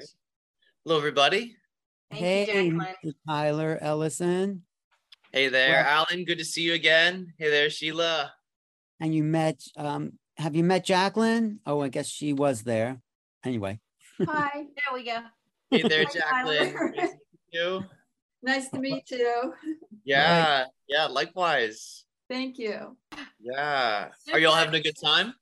so much. Hello, everybody. Thank hey, you, Jacqueline. Tyler Ellison. Hey there, Well- Alan. Good to see you again. Hey there, Sheila. And you met, um, have you met Jacqueline? Oh, I guess she was there. Anyway, Hi, There we go. Hey there, Hi, Jacqueline. Nice to meet you. nice to meet you. Yeah, yeah, likewise. Thank you. Yeah. Are you all having a good time?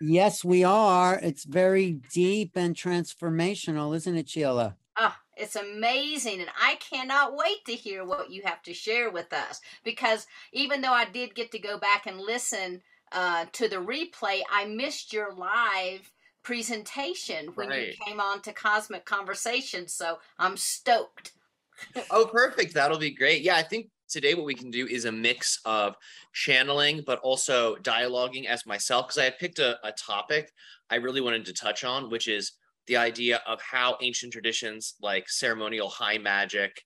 Yes, we are. It's very deep and transformational, isn't it, Sheila? Oh, it's amazing. And I cannot wait to hear what you have to share with us. Because even though I did get to go back and listen uh, to the replay, I missed your live presentation when Right. you came on to Cosmic Conversation. So I'm stoked. Oh, perfect. That'll be great. Yeah, I think today what we can do is a mix of channeling, but also dialoguing as myself, because I had picked a, a topic I really wanted to touch on, which is the idea of how ancient traditions like ceremonial high magic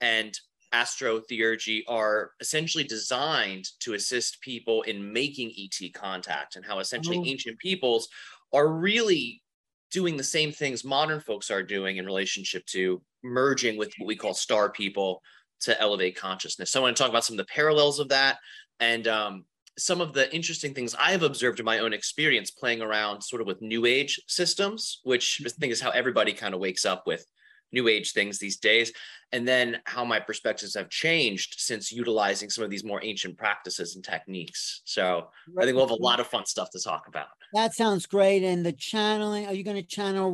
and astrotheurgy are essentially designed to assist people in making ET contact and how essentially Oh. ancient peoples are really doing the same things modern folks are doing in relationship to merging with what we call star people to elevate consciousness. So I want to talk about some of the parallels of that and um, some of the interesting things I have observed in my own experience playing around sort of with new age systems, which I think is how everybody kind of wakes up with new age things these days. And then how my perspectives have changed since utilizing some of these more ancient practices and techniques. So I think we'll have a lot of fun stuff to talk about. That sounds great. And the channeling, are you going to channel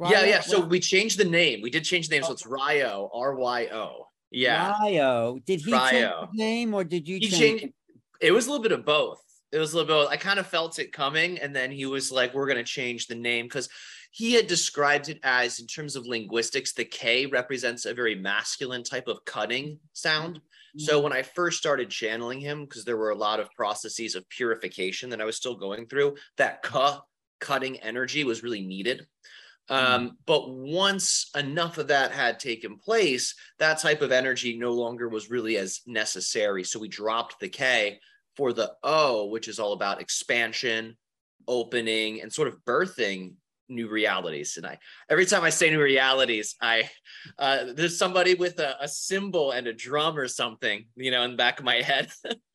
Ryoke? Yeah, yeah. Ryo- So we changed the name. We did change the name. So it's Ryo, R Y O. Yeah. Ryo. Did he change Ryo. his name or did you He change? changed. it? It was a little bit of both. It was a little bit. Of, I kind of felt it coming, and then he was like, "We're going to change the name," because he had described it as, in terms of linguistics, the K represents a very masculine type of cutting sound. Mm-hmm. So when I first started channeling him, because there were a lot of processes of purification that I was still going through, that ka cutting energy was really needed. Um, but once enough of that had taken place, that type of energy no longer was really as necessary. So we dropped the K for the O, which is all about expansion, opening, and sort of birthing new realities. And I, every time I say new realities, I uh, there's somebody with a, a cymbal and a drum or something, you know, in the back of my head.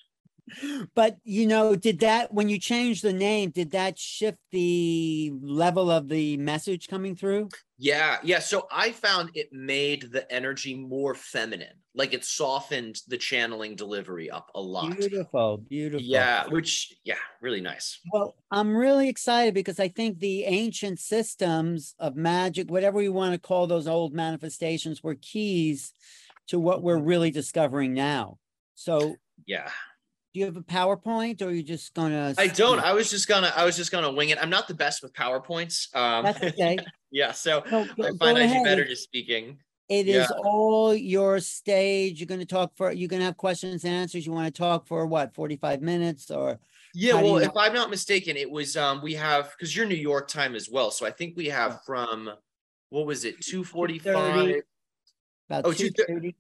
But you know, did that when you changed the name, did that shift the level of the message coming through? Yeah, yeah. So I found it made the energy more feminine, like it softened the channeling delivery up a lot. Beautiful, beautiful. Yeah, which yeah, really nice. Well, I'm really excited because I think the ancient systems of magic, whatever you want to call those old manifestations, were keys to what we're Mm-hmm. really discovering now. So, do you have a PowerPoint or are you just gonna? I don't. I was just gonna I was just gonna wing it. I'm not the best with PowerPoints. Um That's okay. yeah, so No, go- I find I do better just speaking. It is Yeah. all your stage. You're gonna talk for, you're gonna have questions and answers. You want to talk for what, 45 minutes or? Yeah, well, you- if I'm not mistaken, it was um we have because you're New York time as well. So I think we have from what was it, 245? About Oh, two 2:30. thirty?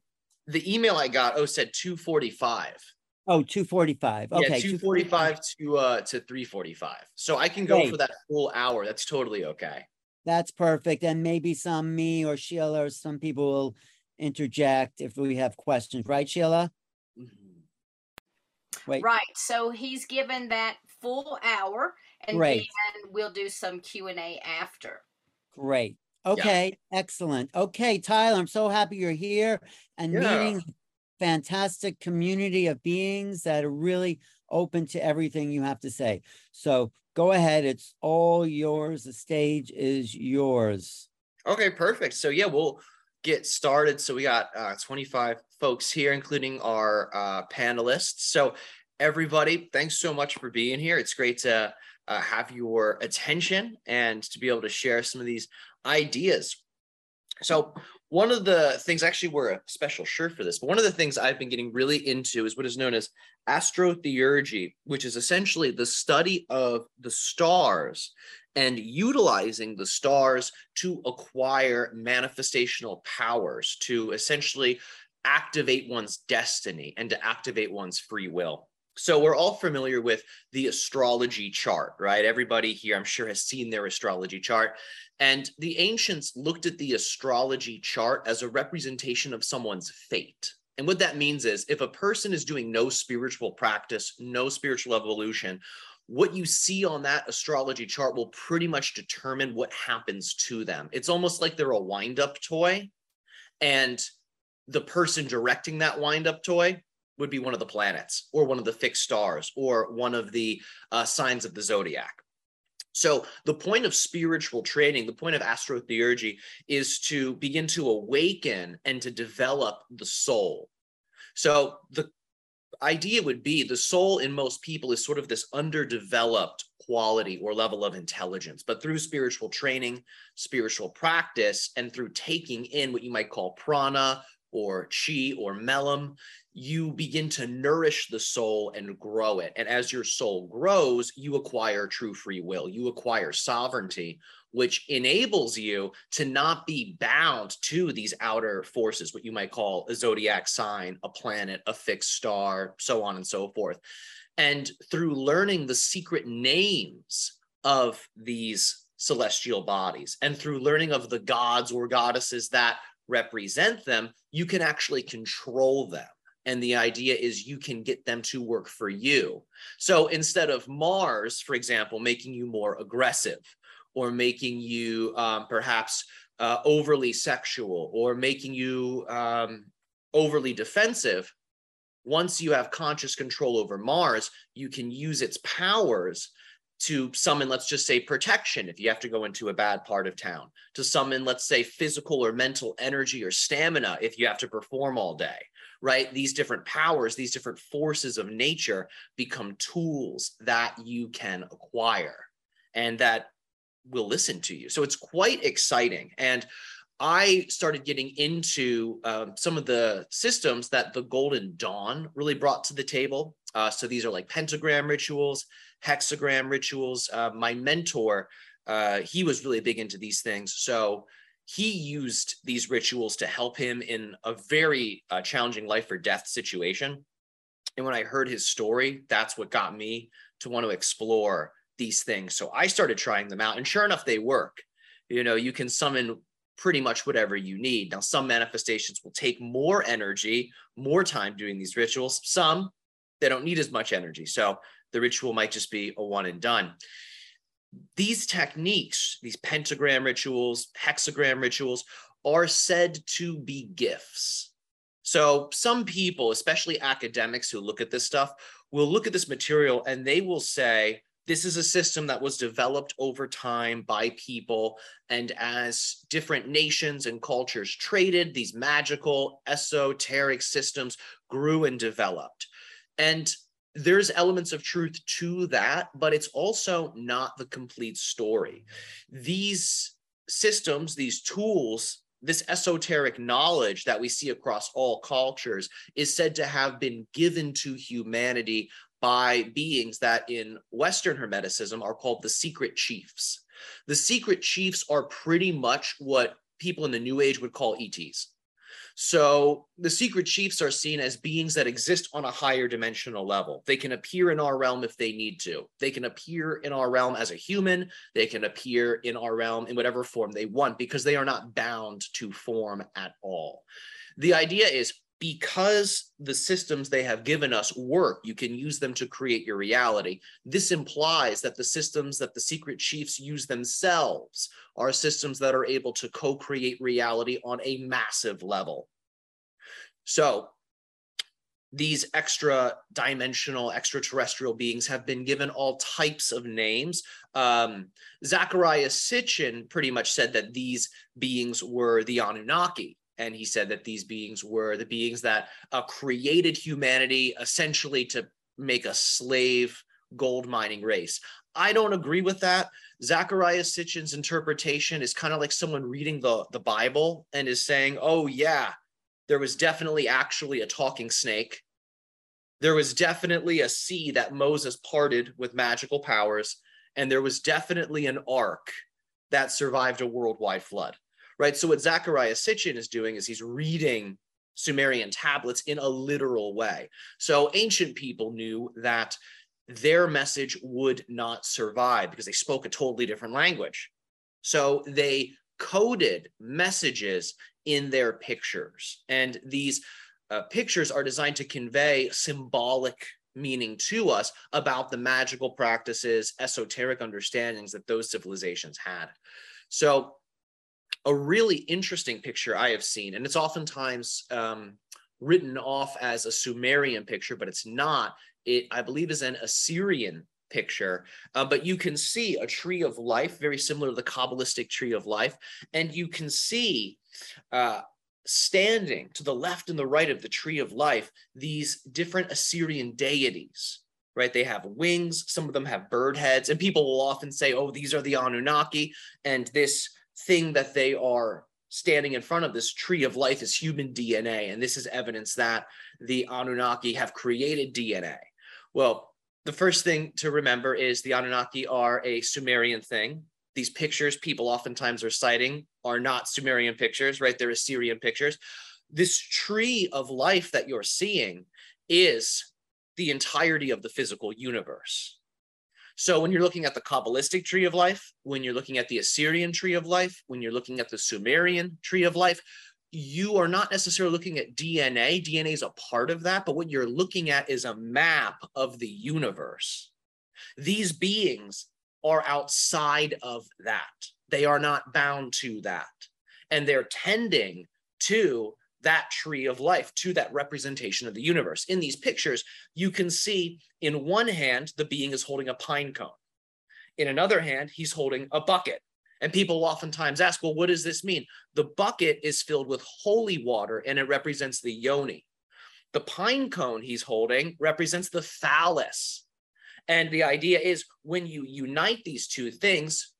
The email I got oh said 245. Oh, two forty-five. Yeah, Okay. 245 to uh to 345. So I can go for that full hour. That's totally okay. That's perfect. And maybe some me or Sheila or some people will interject if we have questions, right, Sheila? Mhm. Wait, Right. So he's given that full hour, and Great. then we'll do some Q and A after. great. Okay, excellent. Okay, Tyler, I'm so happy you're here and Yeah. meeting fantastic community of beings that are really open to everything you have to say. So go ahead. It's all yours. The stage is yours. Okay, perfect. So yeah, we'll get started. So we got uh 25 folks here, including our uh panelists. So everybody, thanks so much for being here. It's great to uh, have your attention and to be able to share some of these ideas. So one of the things, actually, we're a special shirt for this, but one of the things I've been getting really into is what is known as astrotheurgy, which is essentially the study of the stars and utilizing the stars to acquire manifestational powers to essentially activate one's destiny and to activate one's free will. So we're all familiar with the astrology chart, right? Everybody here, I'm sure, has seen their astrology chart. And the ancients looked at the astrology chart as a representation of someone's fate. And what that means is if a person is doing no spiritual practice, no spiritual evolution, what you see on that astrology chart will pretty much determine what happens to them. It's almost like they're a wind up toy. And the person directing that wind up toy would be one of the planets or one of the fixed stars or one of the uh, signs of the zodiac. So, the point of spiritual training, the point of astrotheurgy is to begin to awaken and to develop the soul. So, the idea would be the soul in most people is sort of this underdeveloped quality or level of intelligence. But through spiritual training, spiritual practice, and through taking in what you might call prana or chi or melam, you begin to nourish the soul and grow it. And as your soul grows, you acquire true free will, you acquire sovereignty, which enables you to not be bound to these outer forces, what you might call a zodiac sign, a planet, a fixed star, so on and so forth. And through learning the secret names of these celestial bodies and through learning of the gods or goddesses that represent them, you can actually control them. And the idea is you can get them to work for you. So instead of Mars, for example, making you more aggressive or making you um, perhaps uh, overly sexual or making you um, overly defensive, once you have conscious control over Mars, you can use its powers to summon, let's just say, protection if you have to go into a bad part of town, to summon, let's say, physical or mental energy or stamina if you have to perform all day, right? These different powers, these different forces of nature become tools that you can acquire and that will listen to you. So it's quite exciting. And I started getting into um, some of the systems that the Golden Dawn really brought to the table. Uh, so these are like pentagram rituals, hexagram rituals. Uh, my mentor, uh, he was really big into these things. So he used these rituals to help him in a very uh, challenging life or death situation. And when I heard his story, that's what got me to want to explore these things. So I started trying them out, and sure enough, they work. You know, you can summon pretty much whatever you need. Now, some manifestations will take more energy, more time doing these rituals. Some, they don't need as much energy. So the ritual might just be a one and done. These techniques, these pentagram rituals, hexagram rituals, are said to be gifts. So some people, especially academics who look at this stuff, will look at this material and they will say, this is a system that was developed over time by people. And as different nations and cultures traded, these magical, esoteric systems grew and developed. And there's elements of truth to that, but it's also not the complete story. These systems, these tools, this esoteric knowledge that we see across all cultures is said to have been given to humanity by beings that in Western Hermeticism are called the secret chiefs. The secret chiefs are pretty much what people in the New Age would call ETs. So the secret chiefs are seen as beings that exist on a higher dimensional level. They can appear in our realm if they need to. They can appear in our realm as a human. They can appear in our realm in whatever form they want because they are not bound to form at all. The idea is because the systems they have given us work, you can use them to create your reality. This implies that the systems that the secret chiefs use themselves are systems that are able to co create reality on a massive level. So, these extra dimensional extraterrestrial beings have been given all types of names. Um, Zecharia Sitchin pretty much said that these beings were the Anunnaki and he said that these beings were the beings that uh, created humanity essentially to make a slave gold mining race. I don't agree with that. Zecharia Sitchin's interpretation is kind of like someone reading the, the Bible and is saying, oh, yeah, there was definitely actually a talking snake. There was definitely a sea that Moses parted with magical powers. And there was definitely an ark that survived a worldwide flood right? So what Zecharia Sitchin is doing is he's reading Sumerian tablets in a literal way. So ancient people knew that their message would not survive because they spoke a totally different language. So they coded messages in their pictures. And these uh, pictures are designed to convey symbolic meaning to us about the magical practices, esoteric understandings that those civilizations had. So, a really interesting picture I have seen, and it's oftentimes um, written off as a Sumerian picture, but it's not. It, I believe, is an Assyrian picture, uh, but you can see a tree of life, very similar to the Kabbalistic tree of life, and you can see uh, standing to the left and the right of the tree of life these different Assyrian deities. Right, they have wings. Some of them have bird heads, and people will often say, "Oh, these are the Anunnaki," and this thing that they are standing in front of this tree of life is human DNA, and this is evidence that the Anunnaki have created DNA. Well, the first thing to remember is the Anunnaki are a Sumerian thing. These pictures people oftentimes are citing are not Sumerian pictures, right? They're Assyrian pictures. This tree of life that you're seeing is the entirety of the physical universe. So when you're looking at the Kabbalistic tree of life, when you're looking at the Assyrian tree of life, when you're looking at the Sumerian tree of life, you are not necessarily looking at DNA. DNA is a part of that, but what you're looking at is a map of the universe. These beings are outside of that. They are not bound to that. And they're tending to that tree of life, to that representation of the universe. In these pictures, you can see in one hand, the being is holding a pine cone. In another hand, he's holding a bucket. And people oftentimes ask, well, what does this mean? The bucket is filled with holy water and it represents the yoni. The pine cone he's holding represents the phallus. And the idea is when you unite these two things,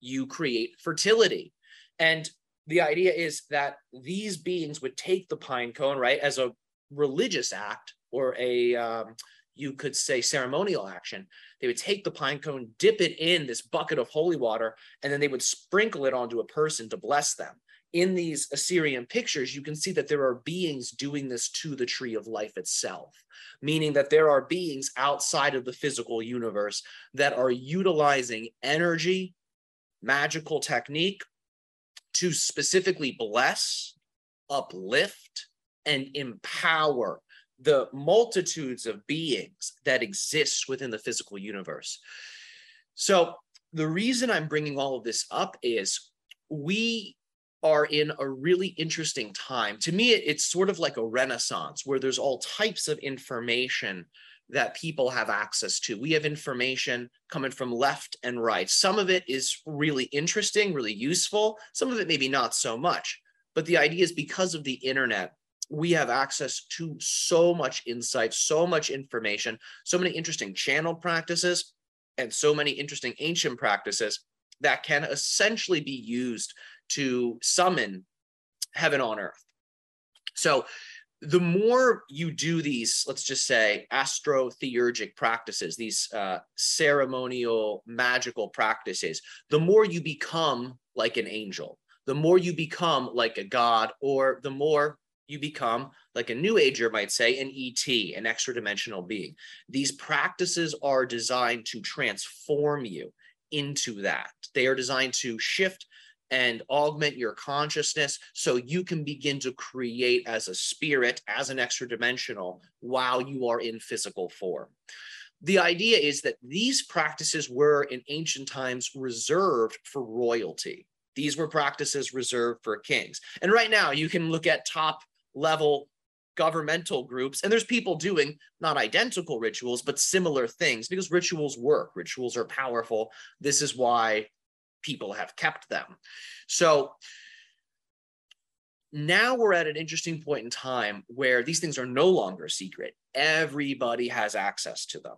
you create fertility. And the idea is that these beings would take the pine cone, right, as a religious act or a, um, you could say, ceremonial action. They would take the pine cone, dip it in this bucket of holy water, and then they would sprinkle it onto a person to bless them. In these Assyrian pictures, you can see that there are beings doing this to the tree of life itself, meaning that there are beings outside of the physical universe that are utilizing energy, magical technique to specifically bless, uplift, and empower the multitudes of beings that exist within the physical universe. So, the reason I'm bringing all of this up is we are in a really interesting time. To me, it's sort of like a renaissance where there's all types of information that people have access to. We have information coming from left and right. Some of it is really interesting, really useful. Some of it maybe not so much. But the idea is because of the internet, we have access to so much insight, so much information, so many interesting channel practices, and so many interesting ancient practices that can essentially be used to summon heaven on earth. So, the more you do these, let's just say, astrotheurgic practices, these uh, ceremonial magical practices, the more you become like an angel, the more you become like a god, or the more you become, like a new ager might say, an ET, an extra dimensional being. These practices are designed to transform you into that. They are designed to shift and augment your consciousness so you can begin to create as a spirit, as an extra dimensional, while you are in physical form. The idea is that these practices were in ancient times reserved for royalty. These were practices reserved for kings. And right now, you can look at top level governmental groups and there's people doing not identical rituals but similar things because rituals work rituals are powerful this is why people have kept them. So now we're at an interesting point in time where these things are no longer secret. Everybody has access to them.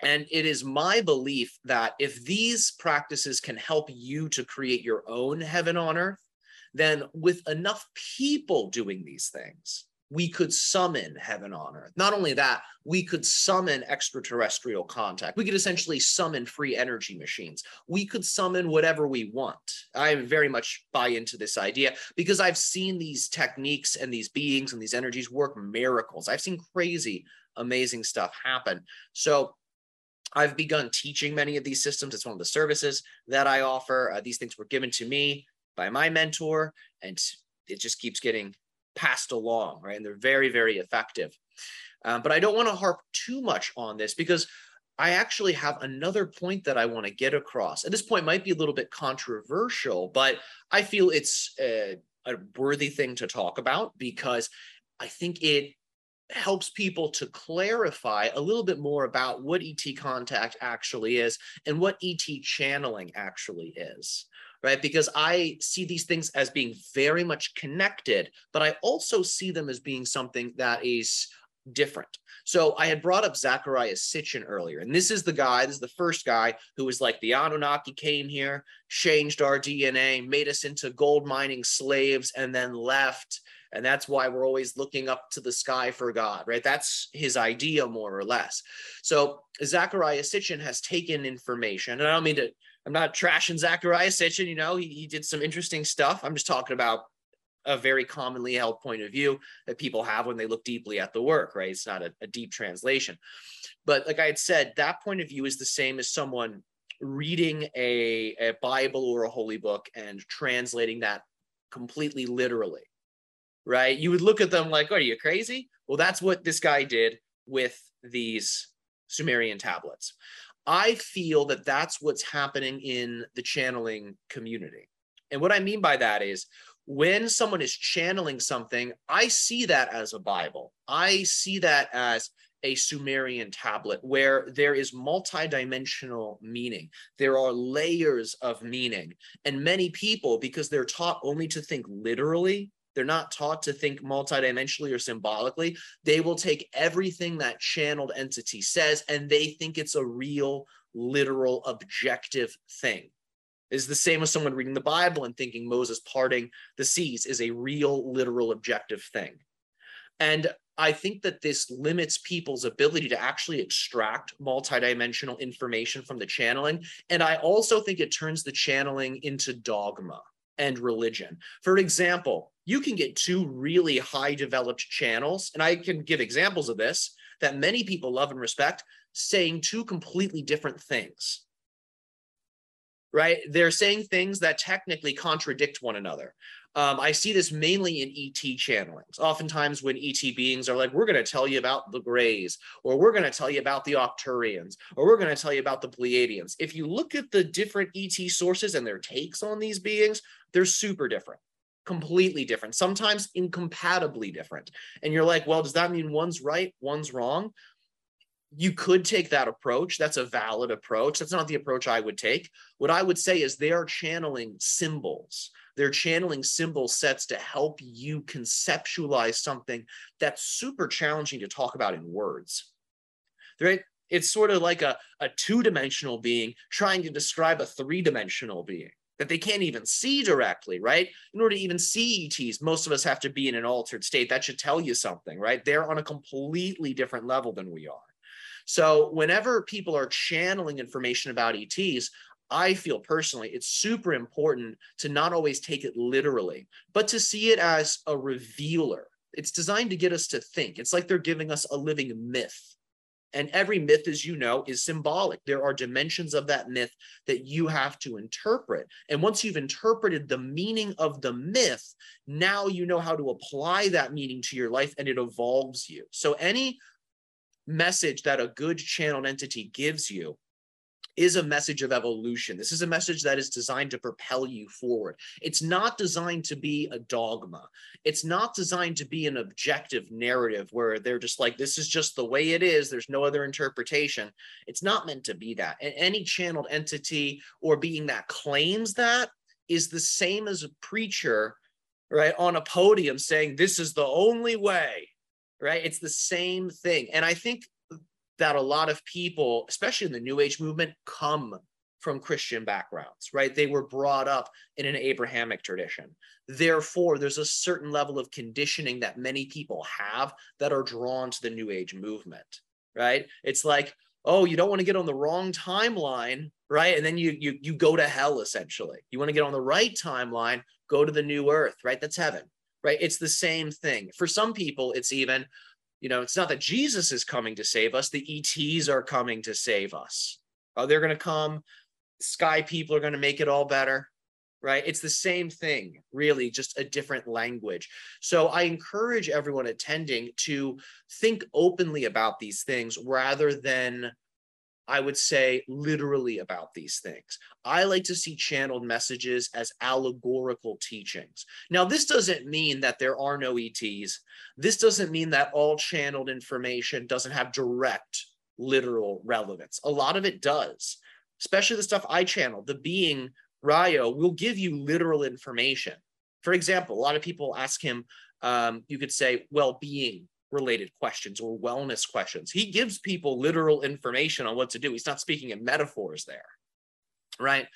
And it is my belief that if these practices can help you to create your own heaven on earth then with enough people doing these things, we could summon heaven on earth. Not only that, we could summon extraterrestrial contact. We could essentially summon free energy machines. We could summon whatever we want. I very much buy into this idea because I've seen these techniques and these beings and these energies work miracles. I've seen crazy, amazing stuff happen. So I've begun teaching many of these systems. It's one of the services that I offer. Uh, these things were given to me by my mentor, and it just keeps getting passed along, right? And they're very, very effective. Um, but I don't want to harp too much on this because I actually have another point that I want to get across. And this point might be a little bit controversial, but I feel it's a, a worthy thing to talk about because I think it helps people to clarify a little bit more about what ET contact actually is and what ET channeling actually is right? Because I see these things as being very much connected, but I also see them as being something that is different. So I had brought up Zecharia Sitchin earlier, and this is the guy, this is the first guy who was like the Anunnaki came here, changed our DNA, made us into gold mining slaves, and then left. And that's why we're always looking up to the sky for God, right? That's his idea, more or less. So Zecharia Sitchin has taken information, and I don't mean to I'm not trashing Zecharia Sitchin. You know, he, he did some interesting stuff. I'm just talking about a very commonly held point of view that people have when they look deeply at the work, right? It's not a, a deep translation. But like I had said, that point of view is the same as someone reading a, a Bible or a holy book and translating that completely literally, right? You would look at them like, oh, are you crazy? Well, that's what this guy did with these Sumerian tablets. I feel that that's what's happening in the channeling community. And what I mean by that is when someone is channeling something, I see that as a Bible. I see that as a Sumerian tablet where there is multidimensional meaning. There are layers of meaning. And many people, because they're taught only to think literally, they're not taught to think multidimensionally or symbolically. They will take everything that channeled entity says and they think it's a real, literal, objective thing. Is the same as someone reading the Bible and thinking Moses parting the seas is a real, literal, objective thing. And I think that this limits people's ability to actually extract multidimensional information from the channeling. And I also think it turns the channeling into dogma and religion. For example, you can get two really high developed channels, and I can give examples of this that many people love and respect, saying two completely different things. Right? They're saying things that technically contradict one another. Um, I see this mainly in ET channelings. Oftentimes, when ET beings are like, we're going to tell you about the Greys, or we're going to tell you about the Arcturians, or we're going to tell you about the Pleiadians. If you look at the different ET sources and their takes on these beings, they're super different, completely different, sometimes incompatibly different. And you're like, well, does that mean one's right, one's wrong? you could take that approach. That's a valid approach. That's not the approach I would take. What I would say is they are channeling symbols. They're channeling symbol sets to help you conceptualize something that's super challenging to talk about in words. Right? It's sort of like a, a two dimensional being trying to describe a three dimensional being that they can't even see directly, right? In order to even see ETs, most of us have to be in an altered state. That should tell you something, right? They're on a completely different level than we are. So whenever people are channeling information about ETs, I feel personally it's super important to not always take it literally, but to see it as a revealer. It's designed to get us to think. It's like they're giving us a living myth. And every myth, as you know, is symbolic. There are dimensions of that myth that you have to interpret. And once you've interpreted the meaning of the myth, now you know how to apply that meaning to your life and it evolves you. So, any message that a good channeled entity gives you is a message of evolution. This is a message that is designed to propel you forward. It's not designed to be a dogma. It's not designed to be an objective narrative where they're just like, this is just the way it is. There's no other interpretation. It's not meant to be that. And any channeled entity or being that claims that is the same as a preacher, right, on a podium saying, this is the only way right? It's the same thing. And I think that a lot of people, especially in the New Age movement, come from Christian backgrounds, right? They were brought up in an Abrahamic tradition. Therefore, there's a certain level of conditioning that many people have that are drawn to the New Age movement, right? It's like, oh, you don't want to get on the wrong timeline, right? And then you you you go to hell essentially. You want to get on the right timeline, go to the new earth, right? That's heaven, right? It's the same thing. For some people, it's even, you know, it's not that Jesus is coming to save us, the ETs are coming to save us. Oh, they're going to come sky people are going to make it all better right it's the same thing really just a different language so i encourage everyone attending to think openly about these things rather than i would say literally about these things. I like to see channeled messages as allegorical teachings. Now this doesn't mean that there are no ets this doesn't mean that all channeled information doesn't have direct literal relevance. A lot of it does especially the stuff I channel, the being Ryo will give you literal information. For example, a lot of people ask him, um, you could say, well being related questions or wellness questions. He gives people literal information on what to do. He's not speaking in metaphors there. Right.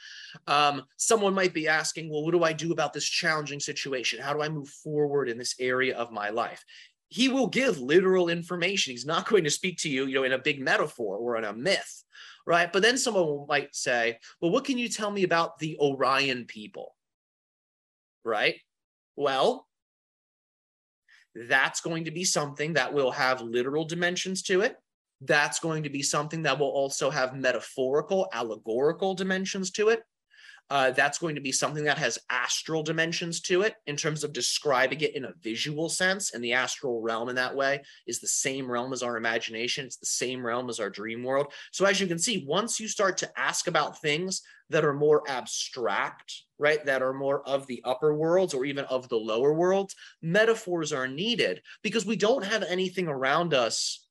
Um, someone might be asking, well, what do I do about this challenging situation? How do I move forward in this area of my life? He will give literal information. He's not going to speak to you, you know, in a big metaphor or in a myth right? But then someone might say, well, what can you tell me about the Orion people? Right? Well, that's going to be something that will have literal dimensions to it. That's going to be something that will also have metaphorical, allegorical dimensions to it. Uh, that's going to be something that has astral dimensions to it in terms of describing it in a visual sense. And the astral realm, in that way, is the same realm as our imagination. It's the same realm as our dream world. So, as you can see, once you start to ask about things that are more abstract, right, that are more of the upper worlds or even of the lower worlds, metaphors are needed because we don't have anything around us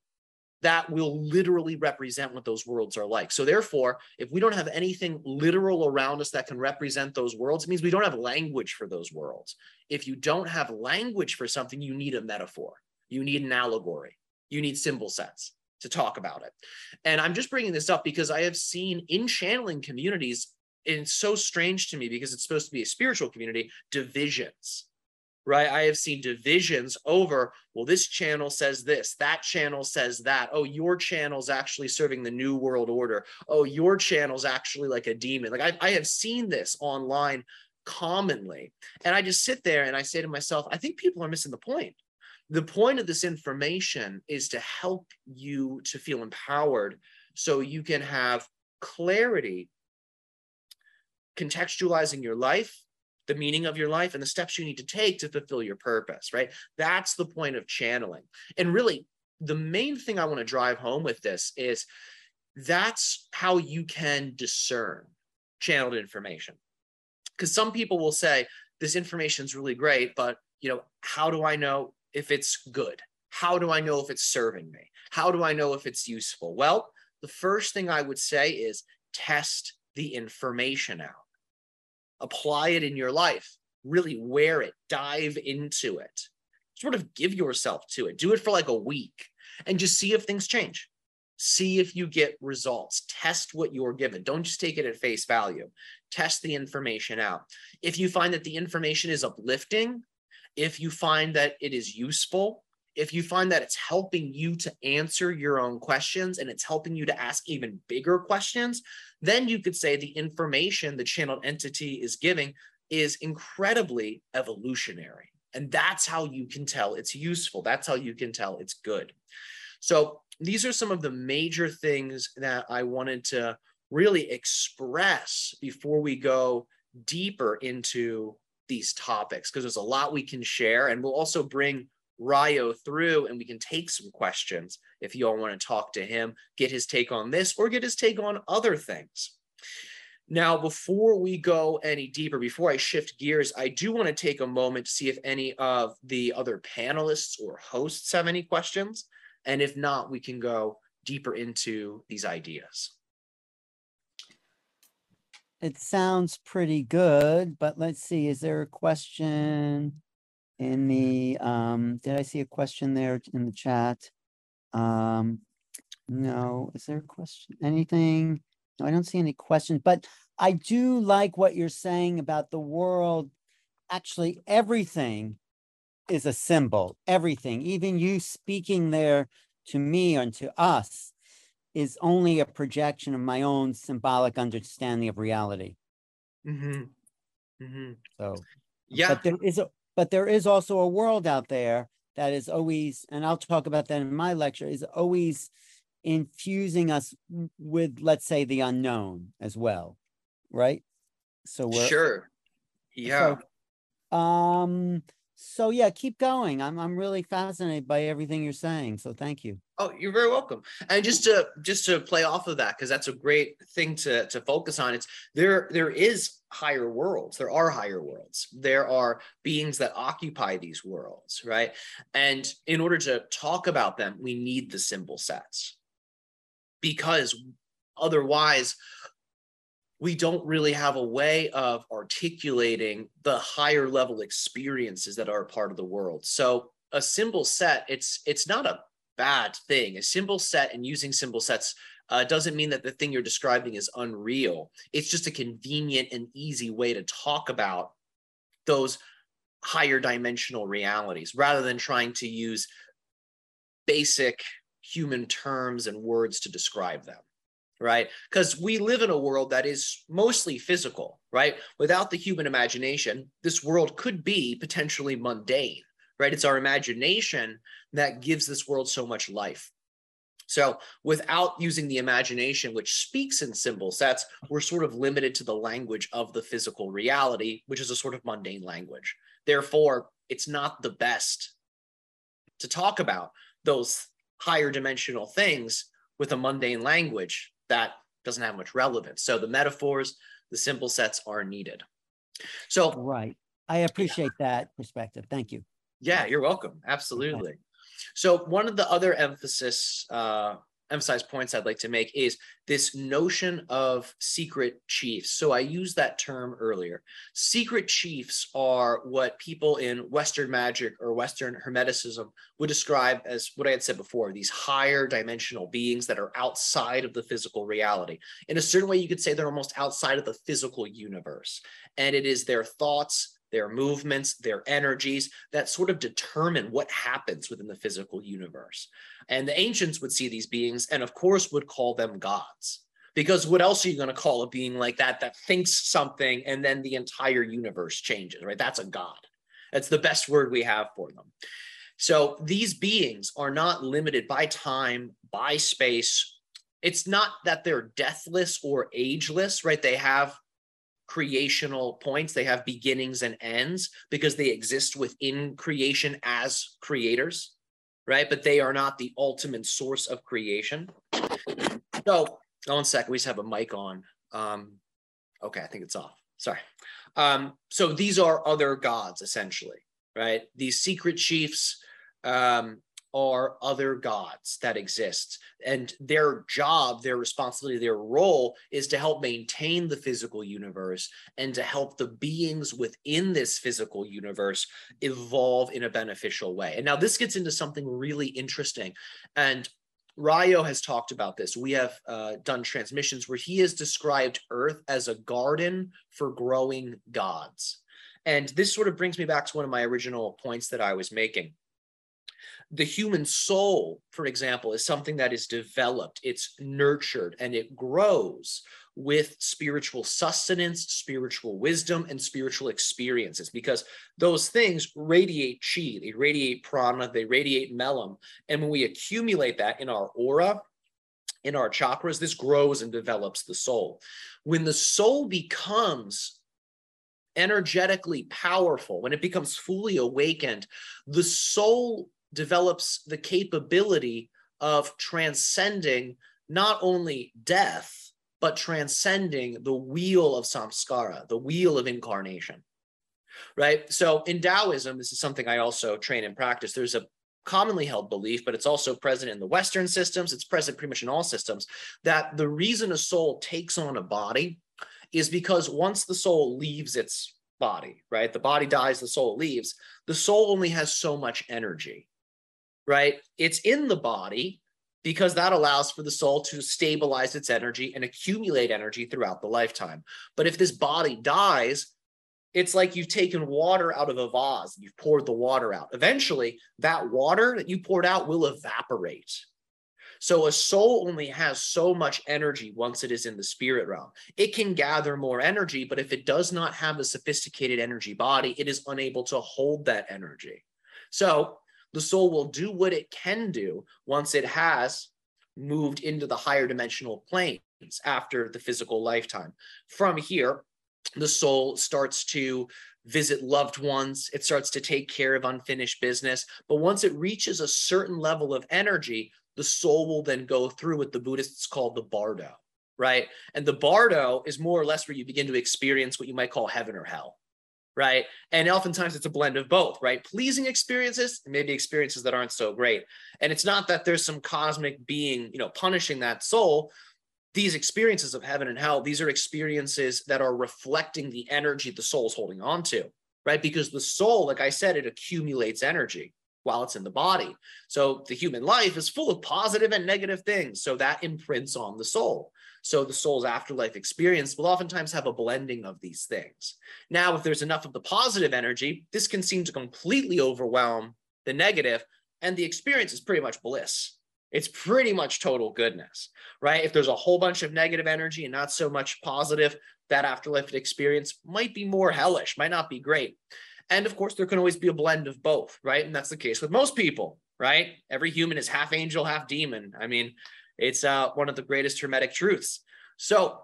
that will literally represent what those worlds are like. So therefore, if we don't have anything literal around us that can represent those worlds, it means we don't have language for those worlds. If you don't have language for something, you need a metaphor. You need an allegory. You need symbol sets to talk about it. And I'm just bringing this up because I have seen in channeling communities, and it's so strange to me because it's supposed to be a spiritual community, divisions right? I have seen divisions over, well, this channel says this, that channel says that. Oh, your channel's actually serving the New World Order. Oh, your channel's actually like a demon. Like I, I have seen this online commonly. And I just sit there and I say to myself, I think people are missing the point. The point of this information is to help you to feel empowered so you can have clarity contextualizing your life the meaning of your life and the steps you need to take to fulfill your purpose, right? That's the point of channeling. And really, the main thing I want to drive home with this is that's how you can discern channeled information. Because some people will say, this information is really great, but you know, how do I know if it's good? How do I know if it's serving me? How do I know if it's useful? Well, the first thing I would say is test the information out apply it in your life, really wear it, dive into it, sort of give yourself to it. Do it for like a week and just see if things change. See if you get results. Test what you're given. Don't just take it at face value. Test the information out. If you find that the information is uplifting, if you find that it is useful, if you find that it's helping you to answer your own questions and it's helping you to ask even bigger questions, then you could say the information the channeled entity is giving is incredibly evolutionary. And that's how you can tell it's useful. That's how you can tell it's good. So these are some of the major things that I wanted to really express before we go deeper into these topics because there's a lot we can share and we'll also bring Ryo through and we can take some questions if you all want to talk to him, get his take on this or get his take on other things. Now, before we go any deeper, before I shift gears, I do want to take a moment to see if any of the other panelists or hosts have any questions. And if not, we can go deeper into these ideas. It sounds pretty good, but let's see. Is there a question? in the, um, did I see a question there in the chat? Um, no, is there a question? Anything No, I don't see any questions, but I do like what you're saying about the world. Actually, everything is a symbol. Everything, even you speaking there to me and to us, is only a projection of my own symbolic understanding of reality. Mm-hmm. Mm-hmm. So, Yeah. but there is a but there is also a world out there that is always, and I'll talk about that in my lecture, is always infusing us with, let's say, the unknown as well, right? So we're Sure. Yeah. um. So yeah, keep going. I'm I'm really fascinated by everything you're saying. So thank you. Oh, you're very welcome. And just to just to play off of that, because that's a great thing to to focus on. It's there. There is higher worlds. There are higher worlds. There are beings that occupy these worlds, right? And in order to talk about them, we need the symbol sets, because otherwise, we don't really have a way of articulating the higher level experiences that are part of the world. So a symbol set, it's it's not a bad thing. A symbol set and using symbol sets uh, doesn't mean that the thing you're describing is unreal. It's just a convenient and easy way to talk about those higher dimensional realities rather than trying to use basic human terms and words to describe them right? Because we live in a world that is mostly physical, right? Without the human imagination, this world could be potentially mundane, right? It's our imagination that gives this world so much life. So, without using the imagination, which speaks in symbol sets, we're sort of limited to the language of the physical reality, which is a sort of mundane language. Therefore, it's not the best to talk about those higher dimensional things with a mundane language that doesn't have much relevance. So the metaphors, the symbol sets are needed. So Right. I appreciate that perspective. Thank you. Yeah, you're welcome. Absolutely. So one of the other emphasis uh, emphasize points I'd like to make is this notion of secret chiefs. So I used that term earlier. Secret chiefs are what people in Western magic or Western Hermeticism would describe as what I had said before these higher dimensional beings that are outside of the physical reality. In a certain way, you could say they're almost outside of the physical universe. And it is their thoughts, their movements, their energies that sort of determine what happens within the physical universe. And the ancients would see these beings and, of course, would call them gods. Because what else are you going to call a being like that that thinks something and then the entire universe changes, right? That's a god. That's the best word we have for them. So these beings are not limited by time, by space. It's not that they're deathless or ageless, right? They have creational points, they have beginnings and ends because they exist within creation as creators, right? But they are not the ultimate source of creation. So, one second, we just have a mic on. Um, okay, I think it's off. Sorry. Um, so these are other gods essentially, right? These secret chiefs um, are other gods that exist, and their job, their responsibility, their role is to help maintain the physical universe and to help the beings within this physical universe evolve in a beneficial way. And now this gets into something really interesting, and Ryo has talked about this. We have uh, done transmissions where he has described Earth as a garden for growing gods. And this sort of brings me back to one of my original points that I was making. The human soul, for example, is something that is developed, it's nurtured, and it grows with spiritual sustenance, spiritual wisdom, and spiritual experiences because those things radiate chi, they radiate prana, they radiate melem. And when we accumulate that in our aura, in our chakras, this grows and develops the soul. When the soul becomes energetically powerful, when it becomes fully awakened, the soul develops the capability of transcending not only death, but transcending the wheel of samskara, the wheel of incarnation. Right. So in Taoism, this is something I also train and practice. There's a commonly held belief, but it's also present in the Western systems, it's present pretty much in all systems, that the reason a soul takes on a body is because once the soul leaves its body, right? The body dies, the soul leaves, the soul only has so much energy, right? It's in the body, because that allows for the soul to stabilize its energy and accumulate energy throughout the lifetime. But if this body dies, it's like you've taken water out of a vase, you've poured the water out. Eventually, that water that you poured out will evaporate. So a soul only has so much energy once it is in the spirit realm. It can gather more energy, but if it does not have a sophisticated energy body, it is unable to hold that energy. So the soul will do what it can do once it has moved into the higher dimensional planes after the physical lifetime. From here, the soul starts to visit loved ones, it starts to take care of unfinished business. But once it reaches a certain level of energy, the soul will then go through what the Buddhists call the bardo, right? And the bardo is more or less where you begin to experience what you might call heaven or hell, right? And oftentimes it's a blend of both, right? Pleasing experiences maybe experiences that aren't so great. And it's not that there's some cosmic being, you know, punishing that soul. These experiences of heaven and hell, these are experiences that are reflecting the energy the soul's holding on to, right? Because the soul, like I said, it accumulates energy while it's in the body. So the human life is full of positive and negative things. So that imprints on the soul. So the soul's afterlife experience will oftentimes have a blending of these things. Now, if there's enough of the positive energy, this can seem to completely overwhelm the negative, and the experience is pretty much bliss. It's pretty much total goodness, right? If there's a whole bunch of negative energy and not so much positive, that afterlife experience might be more hellish, might not be great. And of course, there can always be a blend of both, right? And that's the case with most people, right? Every human is half angel, half demon. I mean, it's uh, one of the greatest hermetic truths. So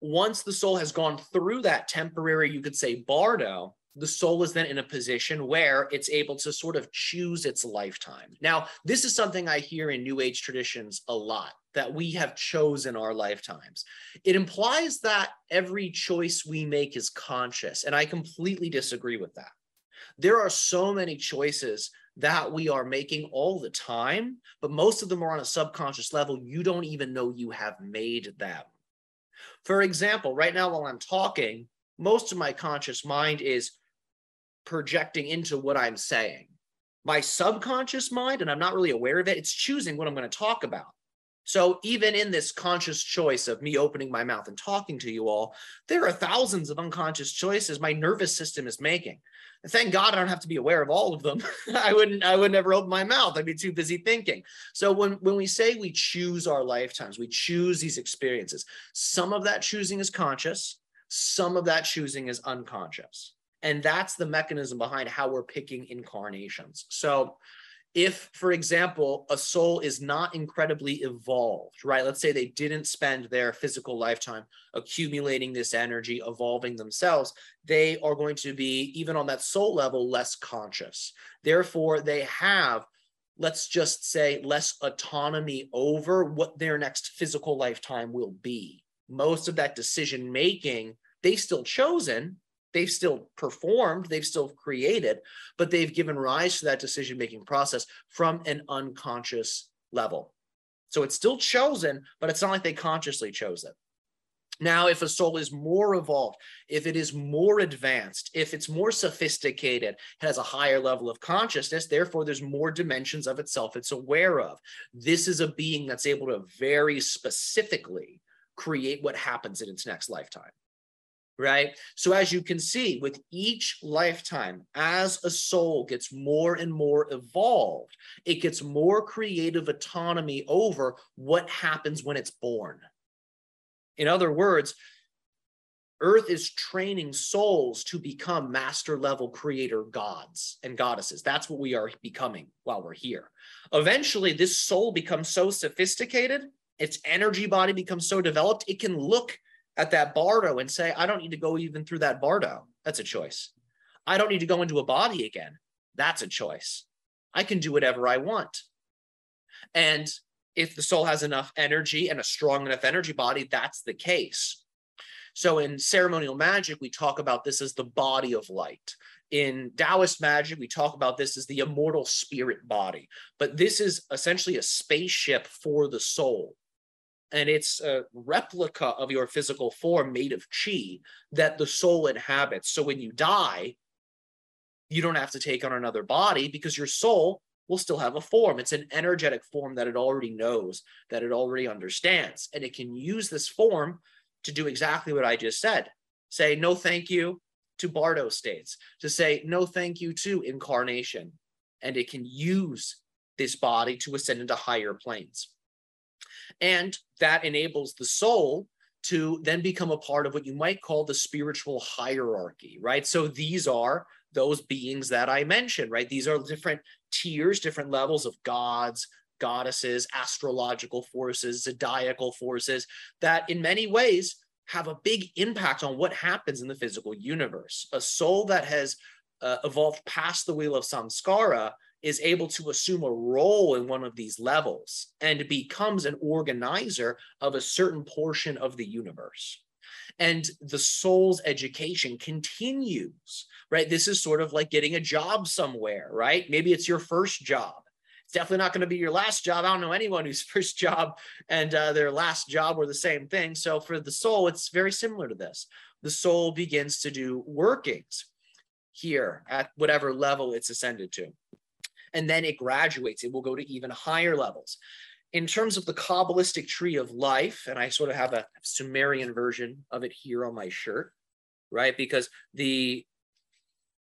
once the soul has gone through that temporary, you could say, bardo, the soul is then in a position where it's able to sort of choose its lifetime. Now, this is something I hear in New Age traditions a lot that we have chosen our lifetimes. It implies that every choice we make is conscious, and I completely disagree with that. There are so many choices that we are making all the time, but most of them are on a subconscious level. You don't even know you have made them. For example, right now while I'm talking, most of my conscious mind is projecting into what I'm saying. My subconscious mind, and I'm not really aware of it, it's choosing what I'm going to talk about. So even in this conscious choice of me opening my mouth and talking to you all, there are thousands of unconscious choices my nervous system is making. Thank God I don't have to be aware of all of them. I wouldn't I would never open my mouth. I'd be too busy thinking. So when when we say we choose our lifetimes, we choose these experiences. Some of that choosing is conscious, some of that choosing is unconscious. And that's the mechanism behind how we're picking incarnations. So if, for example, a soul is not incredibly evolved, right? Let's say they didn't spend their physical lifetime accumulating this energy, evolving themselves, they are going to be, even on that soul level, less conscious. Therefore, they have, let's just say, less autonomy over what their next physical lifetime will be. Most of that decision making, they still chosen, they've still performed, they've still created, but they've given rise to that decision making process from an unconscious level. So it's still chosen, but it's not like they consciously chose it. Now, if a soul is more evolved, if it is more advanced, if it's more sophisticated, it has a higher level of consciousness, therefore there's more dimensions of itself it's aware of. This is a being that's able to very specifically create what happens in its next lifetime right? So as you can see, with each lifetime, as a soul gets more and more evolved, it gets more creative autonomy over what happens when it's born. In other words, Earth is training souls to become master level creator gods and goddesses. That's what we are becoming while we're here. Eventually, this soul becomes so sophisticated, its energy body becomes so developed, it can look at that bardo and say, I don't need to go even through that bardo. That's a choice. I don't need to go into a body again. That's a choice. I can do whatever I want. And if the soul has enough energy and a strong enough energy body, that's the case. So in ceremonial magic, we talk about this as the body of light. In Taoist magic, we talk about this as the immortal spirit body. But this is essentially a spaceship for the soul and it's a replica of your physical form made of chi that the soul inhabits. So when you die, you don't have to take on another body because your soul will still have a form. It's an energetic form that it already knows, that it already understands. And it can use this form to do exactly what I just said say no thank you to Bardo states, to say no thank you to incarnation. And it can use this body to ascend into higher planes. And that enables the soul to then become a part of what you might call the spiritual hierarchy, right? So these are those beings that I mentioned, right? These are different tiers, different levels of gods, goddesses, astrological forces, zodiacal forces that in many ways have a big impact on what happens in the physical universe. A soul that has uh, evolved past the wheel of samskara is able to assume a role in one of these levels and becomes an organizer of a certain portion of the universe. And the soul's education continues, right? This is sort of like getting a job somewhere, right? Maybe it's your first job. It's definitely not going to be your last job. I don't know anyone whose first job and uh, their last job were the same thing. So for the soul, it's very similar to this. The soul begins to do workings here at whatever level it's ascended to and then it graduates. It will go to even higher levels. In terms of the Kabbalistic tree of life, and I sort of have a Sumerian version of it here on my shirt, right? Because the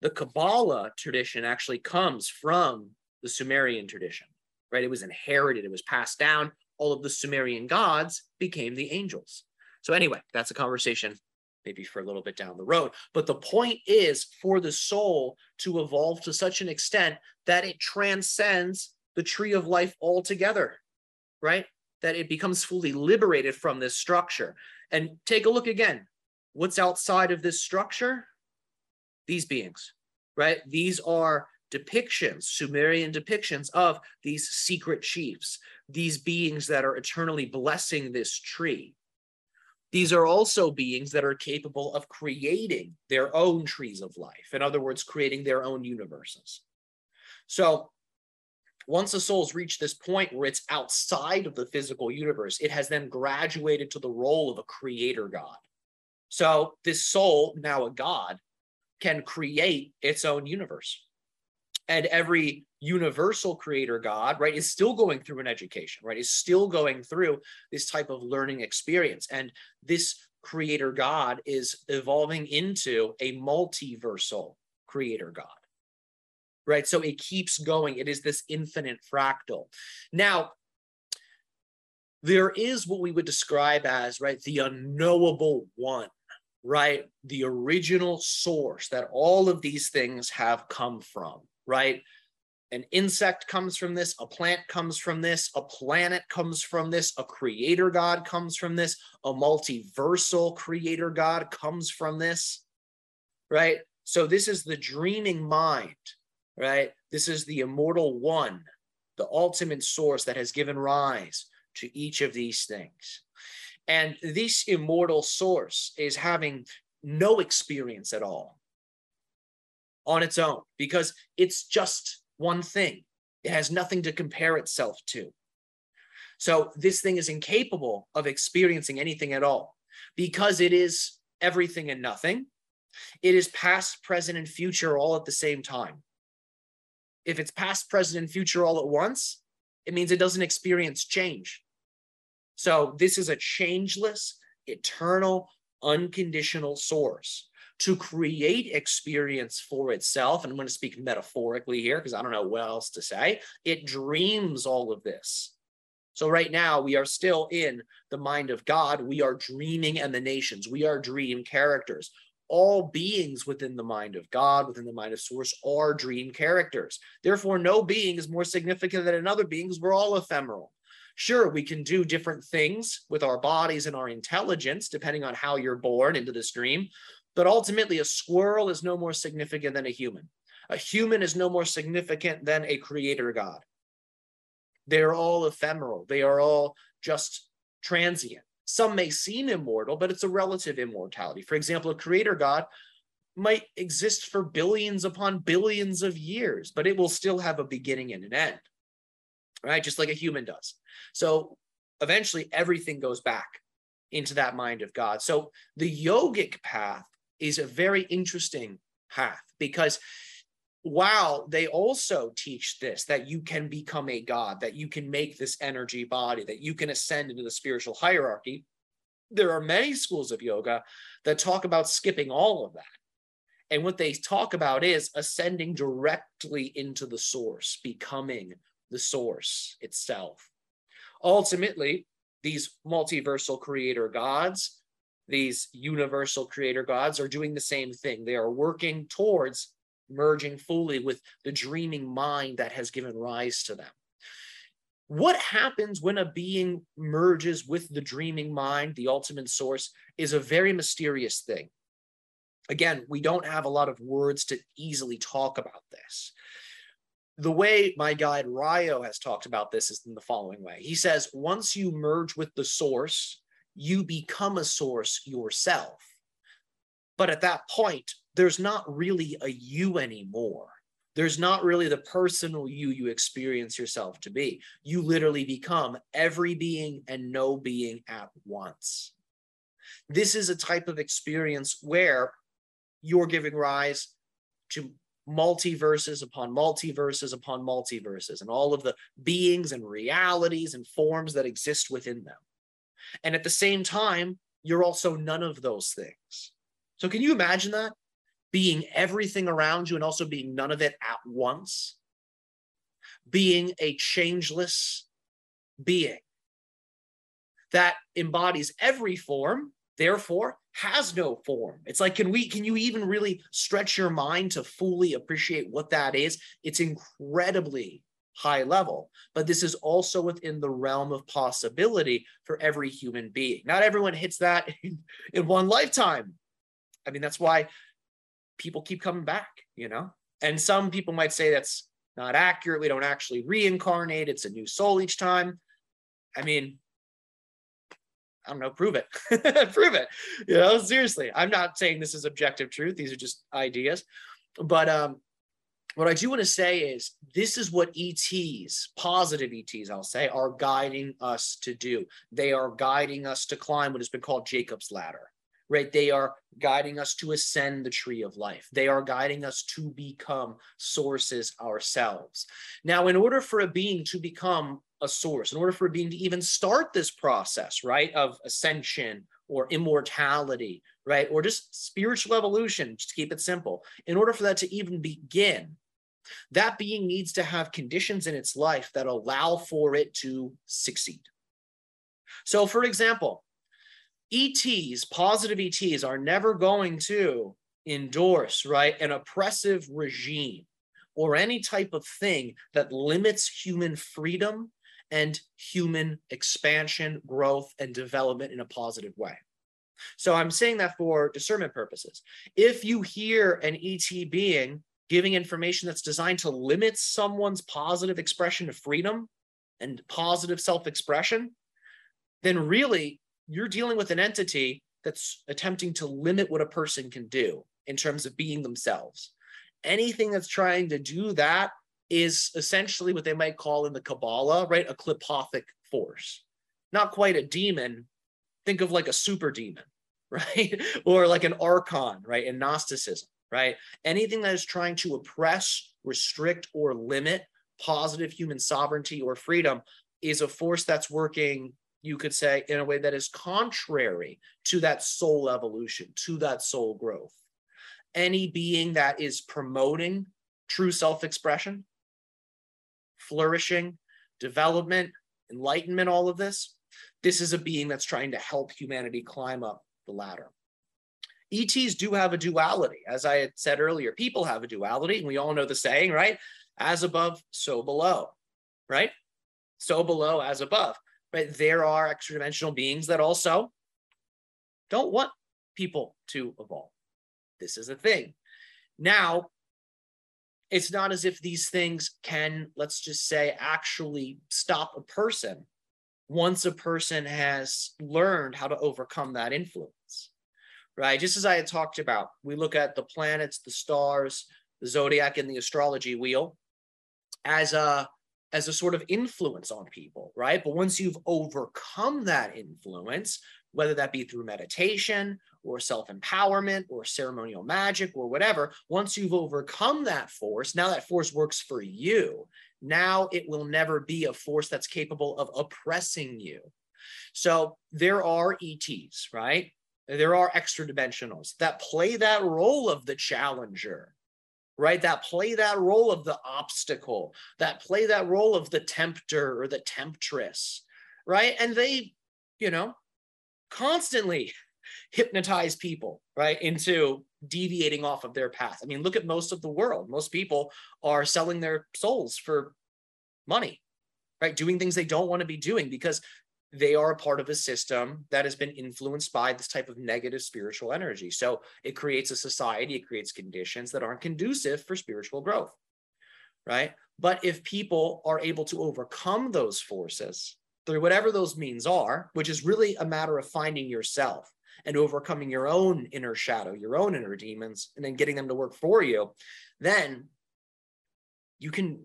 the Kabbalah tradition actually comes from the Sumerian tradition, right? It was inherited, it was passed down. All of the Sumerian gods became the angels. So, anyway, that's a conversation maybe for a little bit down the road. But the point is for the soul to evolve to such an extent that it transcends the tree of life altogether, right? That it becomes fully liberated from this structure. And take a look again. What's outside of this structure? These beings, right? These are depictions, Sumerian depictions of these secret chiefs, these beings that are eternally blessing this tree these are also beings that are capable of creating their own trees of life. In other words, creating their own universes. So once a soul's reached this point where it's outside of the physical universe, it has then graduated to the role of a creator God. So this soul, now a God, can create its own universe and every universal creator god right is still going through an education right is still going through this type of learning experience. And this creator god is evolving into a multiversal creator god right? So it keeps going. It is this infinite fractal. Now there is what we would describe as right the unknowable one right? The original source that all of these things have come from right? An insect comes from this, a plant comes from this, a planet comes from this, a creator God comes from this, a multiversal creator God comes from this, right? So this is the dreaming mind, right? This is the immortal one, the ultimate source that has given rise to each of these things. And this immortal source is having no experience at all on its own because it's just one thing. It has nothing to compare itself to. So this thing is incapable of experiencing anything at all because it is everything and nothing. It is past, present, and future all at the same time. If it's past, present, and future all at once, it means it doesn't experience change. So this is a changeless, eternal, unconditional source to create experience for itself. And I'm going to speak metaphorically here because I don't know what else to say. It dreams all of this. So, right now, we are still in the mind of God. We are dreaming emanations, we are dream characters. All beings within the mind of God, within the mind of Source, are dream characters. Therefore, no being is more significant than another being because we're all ephemeral. Sure, we can do different things with our bodies and our intelligence, depending on how you're born into this dream. But ultimately, a squirrel is no more significant than a human. A human is no more significant than a creator God. They're all ephemeral, they are all just transient. Some may seem immortal, but it's a relative immortality. For example, a creator God might exist for billions upon billions of years, but it will still have a beginning and an end, right? Just like a human does. So eventually, everything goes back into that mind of God. So the yogic path is a very interesting path because wow, they also teach this that you can become a god, that you can make this energy body, that you can ascend into the spiritual hierarchy. There are many schools of yoga that talk about skipping all of that. And what they talk about is ascending directly into the source, becoming the source itself. Ultimately, these multiversal creator gods, these universal creator gods, are doing the same thing. They are working towards merging fully with the dreaming mind that has given rise to them. What happens when a being merges with the dreaming mind, the ultimate source, is a very mysterious thing. Again, we don't have a lot of words to easily talk about this. The way my guide Ryo has talked about this is in the following way. He says, once you merge with the source, you become a source yourself. But at that point, there's not really a you anymore. There's not really the personal you you experience yourself to be. You literally become every being and no being at once. This is a type of experience where you're giving rise to multiverses upon multiverses upon multiverses and all of the beings and realities and forms that exist within them. And at the same time, you're also none of those things. So, can you imagine that? Being everything around you and also being none of it at once? Being a changeless being that embodies every form, therefore has no form. It's like, can we, can you even really stretch your mind to fully appreciate what that is? It's incredibly high level, but this is also within the realm of possibility for every human being. Not everyone hits that in, in one lifetime. I mean, that's why people keep coming back, you know? And some people might say that's not accurate. We don't actually reincarnate, it's a new soul each time. I mean, I don't know, prove it. prove it. You know, seriously. I'm not saying this is objective truth. These are just ideas. But um, what I do want to say is this is what ETs, positive ETs, I'll say, are guiding us to do. They are guiding us to climb what has been called Jacob's ladder, right? They are guiding us to ascend the tree of life. They are guiding us to become sources ourselves. Now, in order for a being to become a source, in order for a being to even start this process, right, of ascension or immortality, right, or just spiritual evolution, just keep it simple, in order for that to even begin, that being needs to have conditions in its life that allow for it to succeed. So, for example, ETs, positive ETs, are never going to endorse, right, an oppressive regime or any type of thing that limits human freedom and human expansion, growth, and development in a positive way. So I'm saying that for discernment purposes. If you hear an ET being giving information that's designed to limit someone's positive expression of freedom and positive self expression, then really you're dealing with an entity that's attempting to limit what a person can do in terms of being themselves. Anything that's trying to do that is essentially what they might call in the Kabbalah, right? A qlipothic force. Not quite a demon. Think of like a super demon, right? or like an archon, right? In Gnosticism, right? Anything that is trying to oppress, restrict, or limit positive human sovereignty or freedom is a force that's working, you could say, in a way that is contrary to that soul evolution, to that soul growth. Any being that is promoting true self expression, flourishing, development, enlightenment, all of this. This is a being that's trying to help humanity climb up the ladder. ETs do have a duality. As I had said earlier, people have a duality, and we all know the saying, right? As above, so below, right? So below, as above, right? There are extra dimensional beings that also don't want people to evolve. This is a thing. Now, it's not as if these things can, let's just say, actually stop a person once a person has learned how to overcome that influence, right? Just as I had talked about, we look at the planets, the stars, the zodiac, and the astrology wheel as a as a sort of influence on people, right? But once you've overcome that influence, whether that be through meditation or self empowerment or ceremonial magic or whatever. Once you've overcome that force, now that force works for you. Now it will never be a force that's capable of oppressing you. So there are ETs, right? There are extra dimensionals that play that role of the challenger, right? That play that role of the obstacle, that play that role of the tempter or the temptress, right? And they, you know, constantly hypnotize people, right, into deviating off of their path. I mean, look at most of the world. Most people are selling their souls for money, right? Doing things they don't want to be doing because they are a part of a system that has been influenced by this type of negative spiritual energy. So it creates a society, it creates conditions that aren't conducive for spiritual growth, right? But if people are able to overcome those forces through whatever those means are, which is really a matter of finding yourself and overcoming your own inner shadow, your own inner demons, and then getting them to work for you, then you can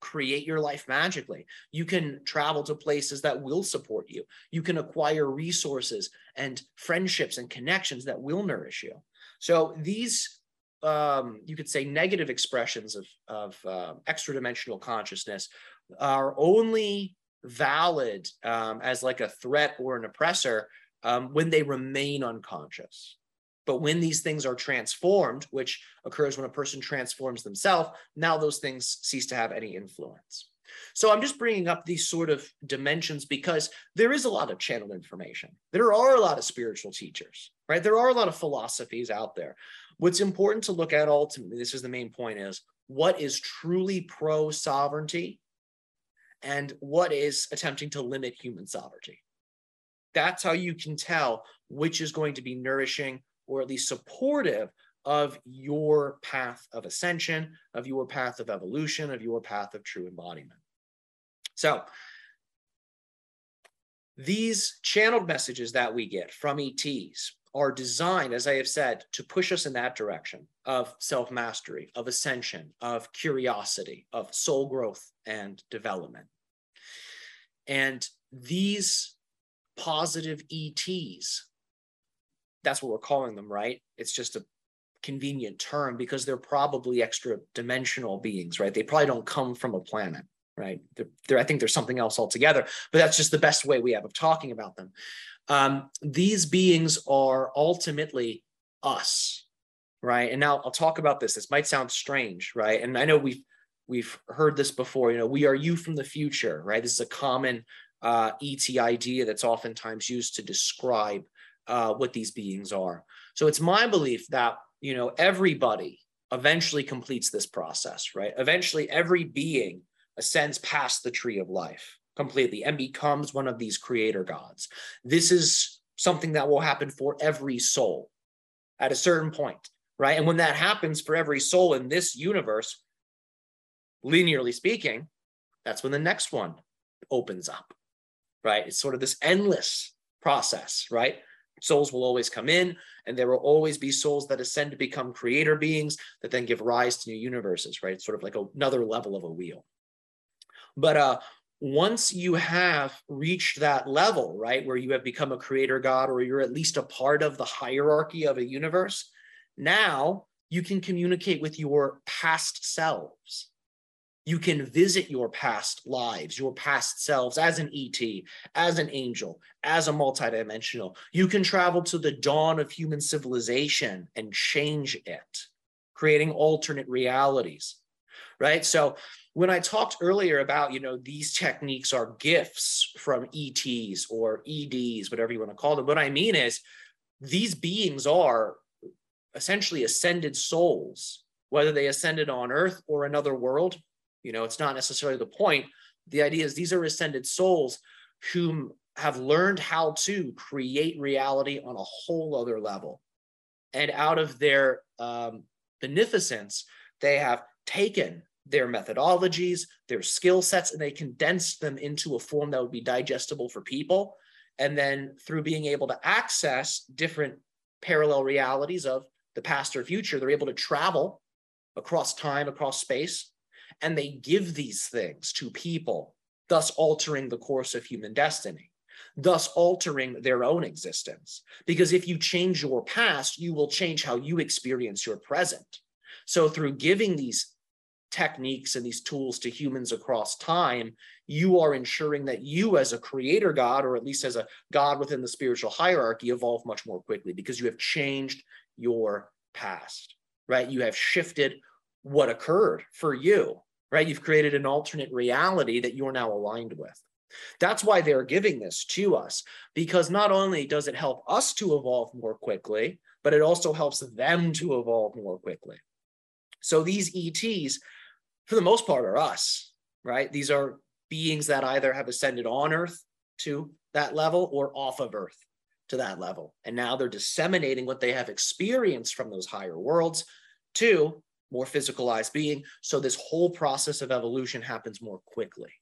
create your life magically. You can travel to places that will support you. You can acquire resources and friendships and connections that will nourish you. So these um, you could say negative expressions of, of uh, extra dimensional consciousness are only valid um, as like a threat or an oppressor um, when they remain unconscious. But when these things are transformed, which occurs when a person transforms themselves, now those things cease to have any influence. So I'm just bringing up these sort of dimensions because there is a lot of channeled information. There are a lot of spiritual teachers, right? There are a lot of philosophies out there. What's important to look at ultimately, this is the main point, is what is truly pro sovereignty and what is attempting to limit human sovereignty. That's how you can tell which is going to be nourishing or at least supportive of your path of ascension, of your path of evolution, of your path of true embodiment. So, these channeled messages that we get from ETs are designed, as I have said, to push us in that direction of self mastery, of ascension, of curiosity, of soul growth and development. And these positive ETs, that's what we're calling them, right? It's just a convenient term because they're probably extra dimensional beings, right? They probably don't come from a planet, right? They're, they're, I think there's something else altogether, but that's just the best way we have of talking about them. Um, these beings are ultimately us, right? And now I'll talk about this. This might sound strange, right? And I know we've we've heard this before. You know, we are you from the future, right? This is a common uh, ET idea that's oftentimes used to describe uh, what these beings are. So it's my belief that you know everybody eventually completes this process, right? Eventually, every being ascends past the tree of life completely and becomes one of these creator gods. This is something that will happen for every soul at a certain point, right? And when that happens for every soul in this universe, linearly speaking, that's when the next one opens up, right? It's sort of this endless process, right? Souls will always come in, and there will always be souls that ascend to become creator beings that then give rise to new universes, right? It's sort of like another level of a wheel. But uh, once you have reached that level, right, where you have become a creator god or you're at least a part of the hierarchy of a universe, now you can communicate with your past selves you can visit your past lives, your past selves as an ET, as an angel, as a multidimensional. You can travel to the dawn of human civilization and change it, creating alternate realities. Right. So when I talked earlier about, you know, these techniques are gifts from ETs or EDs, whatever you want to call them, what I mean is these beings are essentially ascended souls, whether they ascended on earth or another world you know, it's not necessarily the point. The idea is these are ascended souls whom have learned how to create reality on a whole other level. And out of their um, beneficence, they have taken their methodologies, their skill sets, and they condensed them into a form that would be digestible for people. And then through being able to access different parallel realities of the past or future, they're able to travel across time, across space, and they give these things to people, thus altering the course of human destiny. thus altering their own existence. Because if you change your past, you will change how you experience your present. So, through giving these techniques and these tools to humans across time, you are ensuring that you, as a creator God, or at least as a God within the spiritual hierarchy, evolve much more quickly because you have changed your past, right? You have shifted what occurred for you, right? You've created an alternate reality that you're now aligned with. That's why they're giving this to us, because not only does it help us to evolve more quickly, but it also helps them to evolve more quickly. So these ETs, for the most part, are us, right? These are beings that either have ascended on Earth to that level or off of Earth to that level. And now they're disseminating what they have experienced from those higher worlds to more physicalized being. So this whole process of evolution happens more quickly.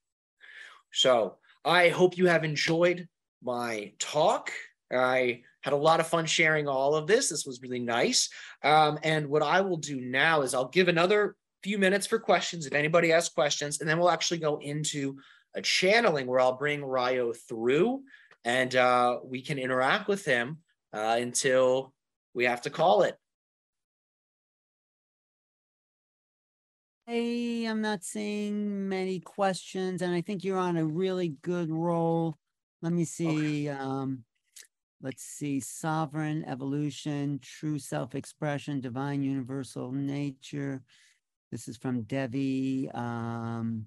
So I hope you have enjoyed my talk. I had a lot of fun sharing all of this. This was really nice. Um, and what I will do now is I'll give another few minutes for questions if anybody has questions, and then we'll actually go into a channeling where I'll bring Ryo through and uh, we can interact with him uh, until we have to call it. Hey, I'm not seeing many questions, and I think you're on a really good roll. Let me see. Um, let's see. Sovereign evolution, true self-expression, divine universal nature. This is from Devi. Um,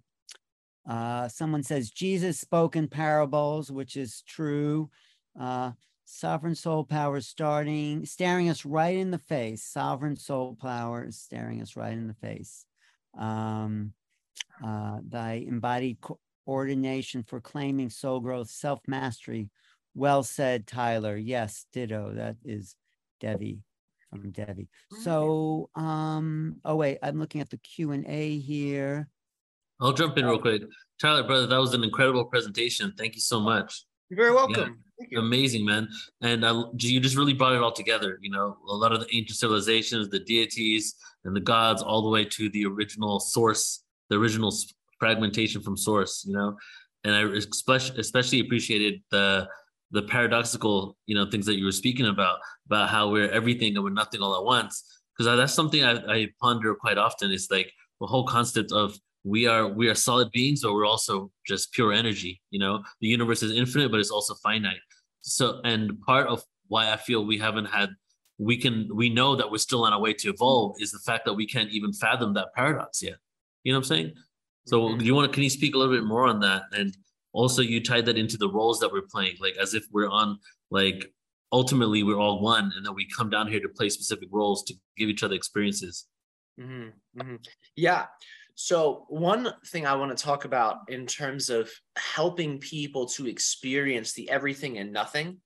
uh, someone says Jesus spoke in parables, which is true. Uh, sovereign soul power starting, staring us right in the face. Sovereign soul power is staring us right in the face. Um, uh, thy embodied ordination for claiming soul growth, self mastery. Well said, Tyler. Yes, ditto. That is Devi from Devi. So, um, oh wait, I'm looking at the Q and A here. I'll jump in real quick. Tyler, brother, that was an incredible presentation. Thank you so much. You're very welcome. Yeah, amazing, man. And uh, you just really brought it all together. You know, a lot of the ancient civilizations, the deities, and the gods, all the way to the original source, the original fragmentation from source. You know, and I especially especially appreciated the the paradoxical, you know, things that you were speaking about, about how we're everything and we're nothing all at once. Because that's something I, I ponder quite often. Is like the whole concept of we are we are solid beings but we're also just pure energy you know? The universe is infinite but it's also finite. So and part of why i feel we haven't had we can we know that we're still on our way to evolve is the fact that we can't even fathom that paradox yet. You know what i'm saying? So mm-hmm. you want to can you speak a little bit more on that? And also you tied that into the roles that we're playing like as if we're on like ultimately we're all one and then we come down here to play specific roles to give each other experiences. Mm-hmm. Mm-hmm. yeah so, one thing I want to talk about in terms of helping people to experience the everything and nothing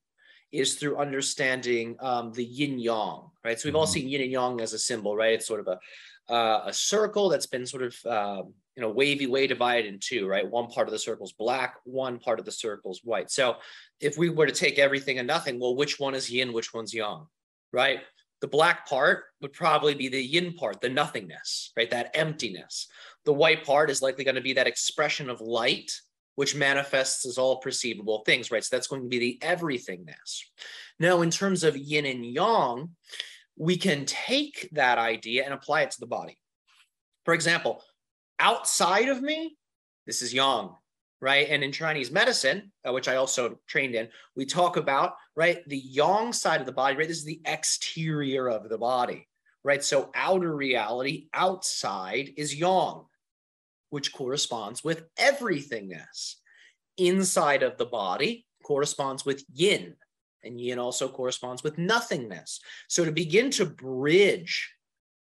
is through understanding um, the yin yang, right? So, we've all mm-hmm. seen yin and yang as a symbol, right? It's sort of a, uh, a circle that's been sort of um, in a wavy way divided in two, right? One part of the circle is black, one part of the circle is white. So, if we were to take everything and nothing, well, which one is yin, which one's yang, right? The black part would probably be the yin part, the nothingness, right? That emptiness. The white part is likely going to be that expression of light, which manifests as all perceivable things, right? So that's going to be the everythingness. Now, in terms of yin and yang, we can take that idea and apply it to the body. For example, outside of me, this is yang right? And in Chinese medicine, uh, which I also trained in, we talk about, right, the yang side of the body, right? This is the exterior of the body, right? So outer reality, outside is yang, which corresponds with everythingness. Inside of the body corresponds with yin, and yin also corresponds with nothingness. So to begin to bridge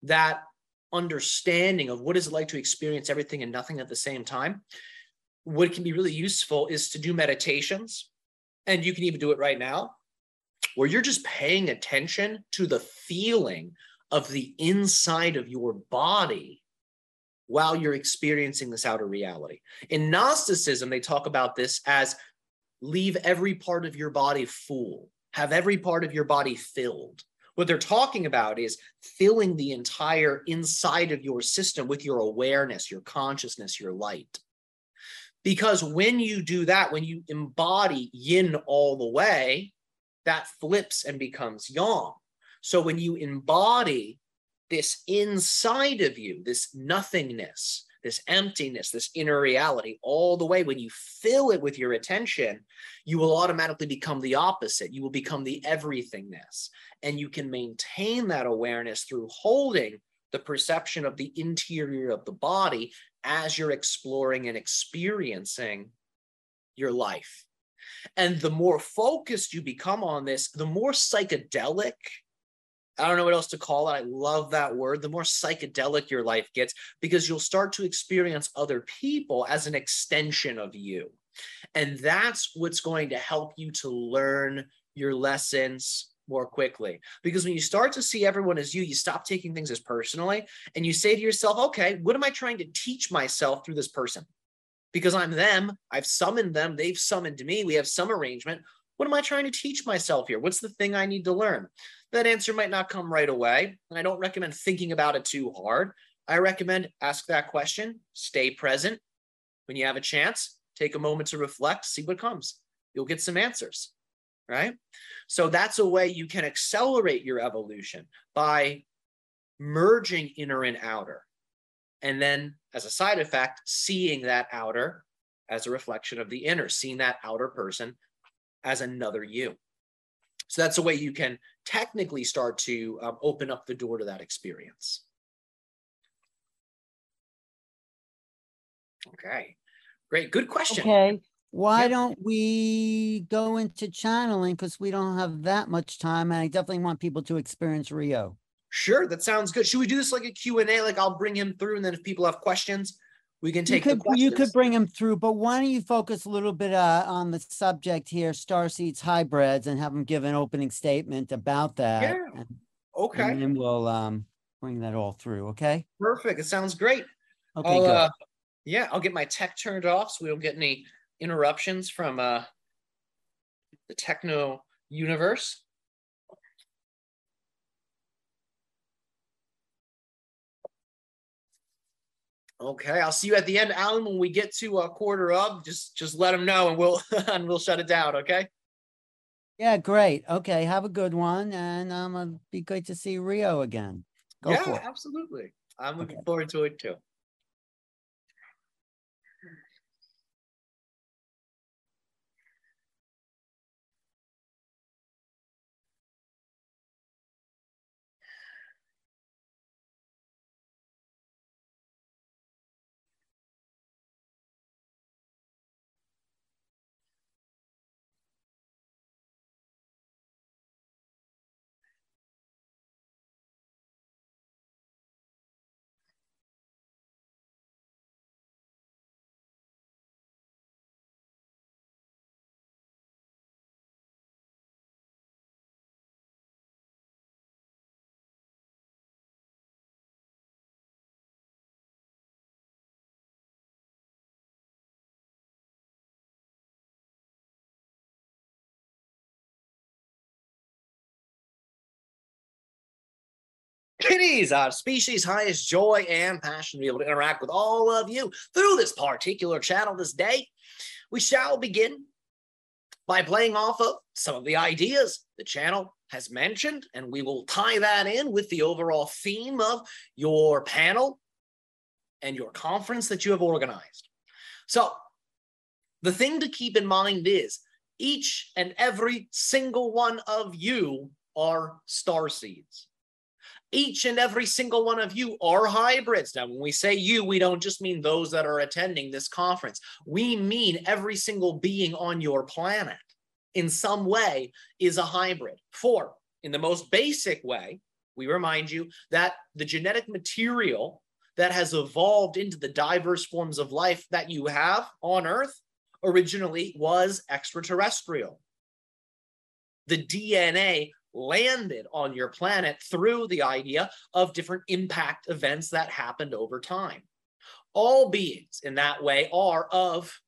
that understanding of what is it like to experience everything and nothing at the same time, what can be really useful is to do meditations, and you can even do it right now, where you're just paying attention to the feeling of the inside of your body while you're experiencing this outer reality. In Gnosticism, they talk about this as leave every part of your body full, have every part of your body filled. What they're talking about is filling the entire inside of your system with your awareness, your consciousness, your light. Because when you do that, when you embody yin all the way, that flips and becomes yang. So when you embody this inside of you, this nothingness, this emptiness, this inner reality, all the way, when you fill it with your attention, you will automatically become the opposite. You will become the everythingness. And you can maintain that awareness through holding the perception of the interior of the body as you're exploring and experiencing your life. And the more focused you become on this, the more psychedelic I don't know what else to call it. I love that word. The more psychedelic your life gets, because you'll start to experience other people as an extension of you. And that's what's going to help you to learn your lessons more quickly. Because when you start to see everyone as you, you stop taking things as personally and you say to yourself, okay, what am I trying to teach myself through this person? Because I'm them, I've summoned them, they've summoned me, we have some arrangement. What am I trying to teach myself here? What's the thing I need to learn? That answer might not come right away. And I don't recommend thinking about it too hard. I recommend ask that question, stay present. When you have a chance, take a moment to reflect, see what comes. You'll get some answers, right? So that's a way you can accelerate your evolution by merging inner and outer. And then, as a side effect, seeing that outer as a reflection of the inner, seeing that outer person as another you. So that's a way you can technically start to um, open up the door to that experience. Okay, great. Good question. Okay. Why don't we go into channeling? Because we don't have that much time. And I definitely want people to experience Rio. Sure, that sounds good. Should we do this like a Q&A? Like I'll bring him through and then if people have questions, we can take you could, the you could bring him through, but why don't you focus a little bit uh, on the subject here, star seeds hybrids, and have him give an opening statement about that. Yeah. and- Okay, And then we'll um bring that all through, okay? perfect. It sounds great. Okay, I'll, good. uh, yeah, I'll get my tech turned off so we don't get any interruptions from uh, the techno universe. Okay, I'll see you at the end, Alan. When we get to a quarter of, just just let them know, and we'll and we'll shut it down. Okay. Yeah, great. Okay, have a good one, and um, it'll be great to see Rio again. Go yeah, for it. absolutely. I'm looking Okay. forward to it too. Kitties our species' highest joy and passion to be able to interact with all of you through this particular channel this day. We shall begin by playing off of some of the ideas the channel has mentioned, and we will tie that in with the overall theme of your panel and your conference that you have organized. So, the thing to keep in mind is each and every single one of you are star seeds each and every single one of you are hybrids. Now, when we say you, we don't just mean those that are attending this conference. We mean every single being on your planet in some way is a hybrid. For, in the most basic way, we remind you that the genetic material that has evolved into the diverse forms of life that you have on Earth originally was extraterrestrial. The DNA landed on your planet through the idea of different impact events that happened over time. All beings in that way are of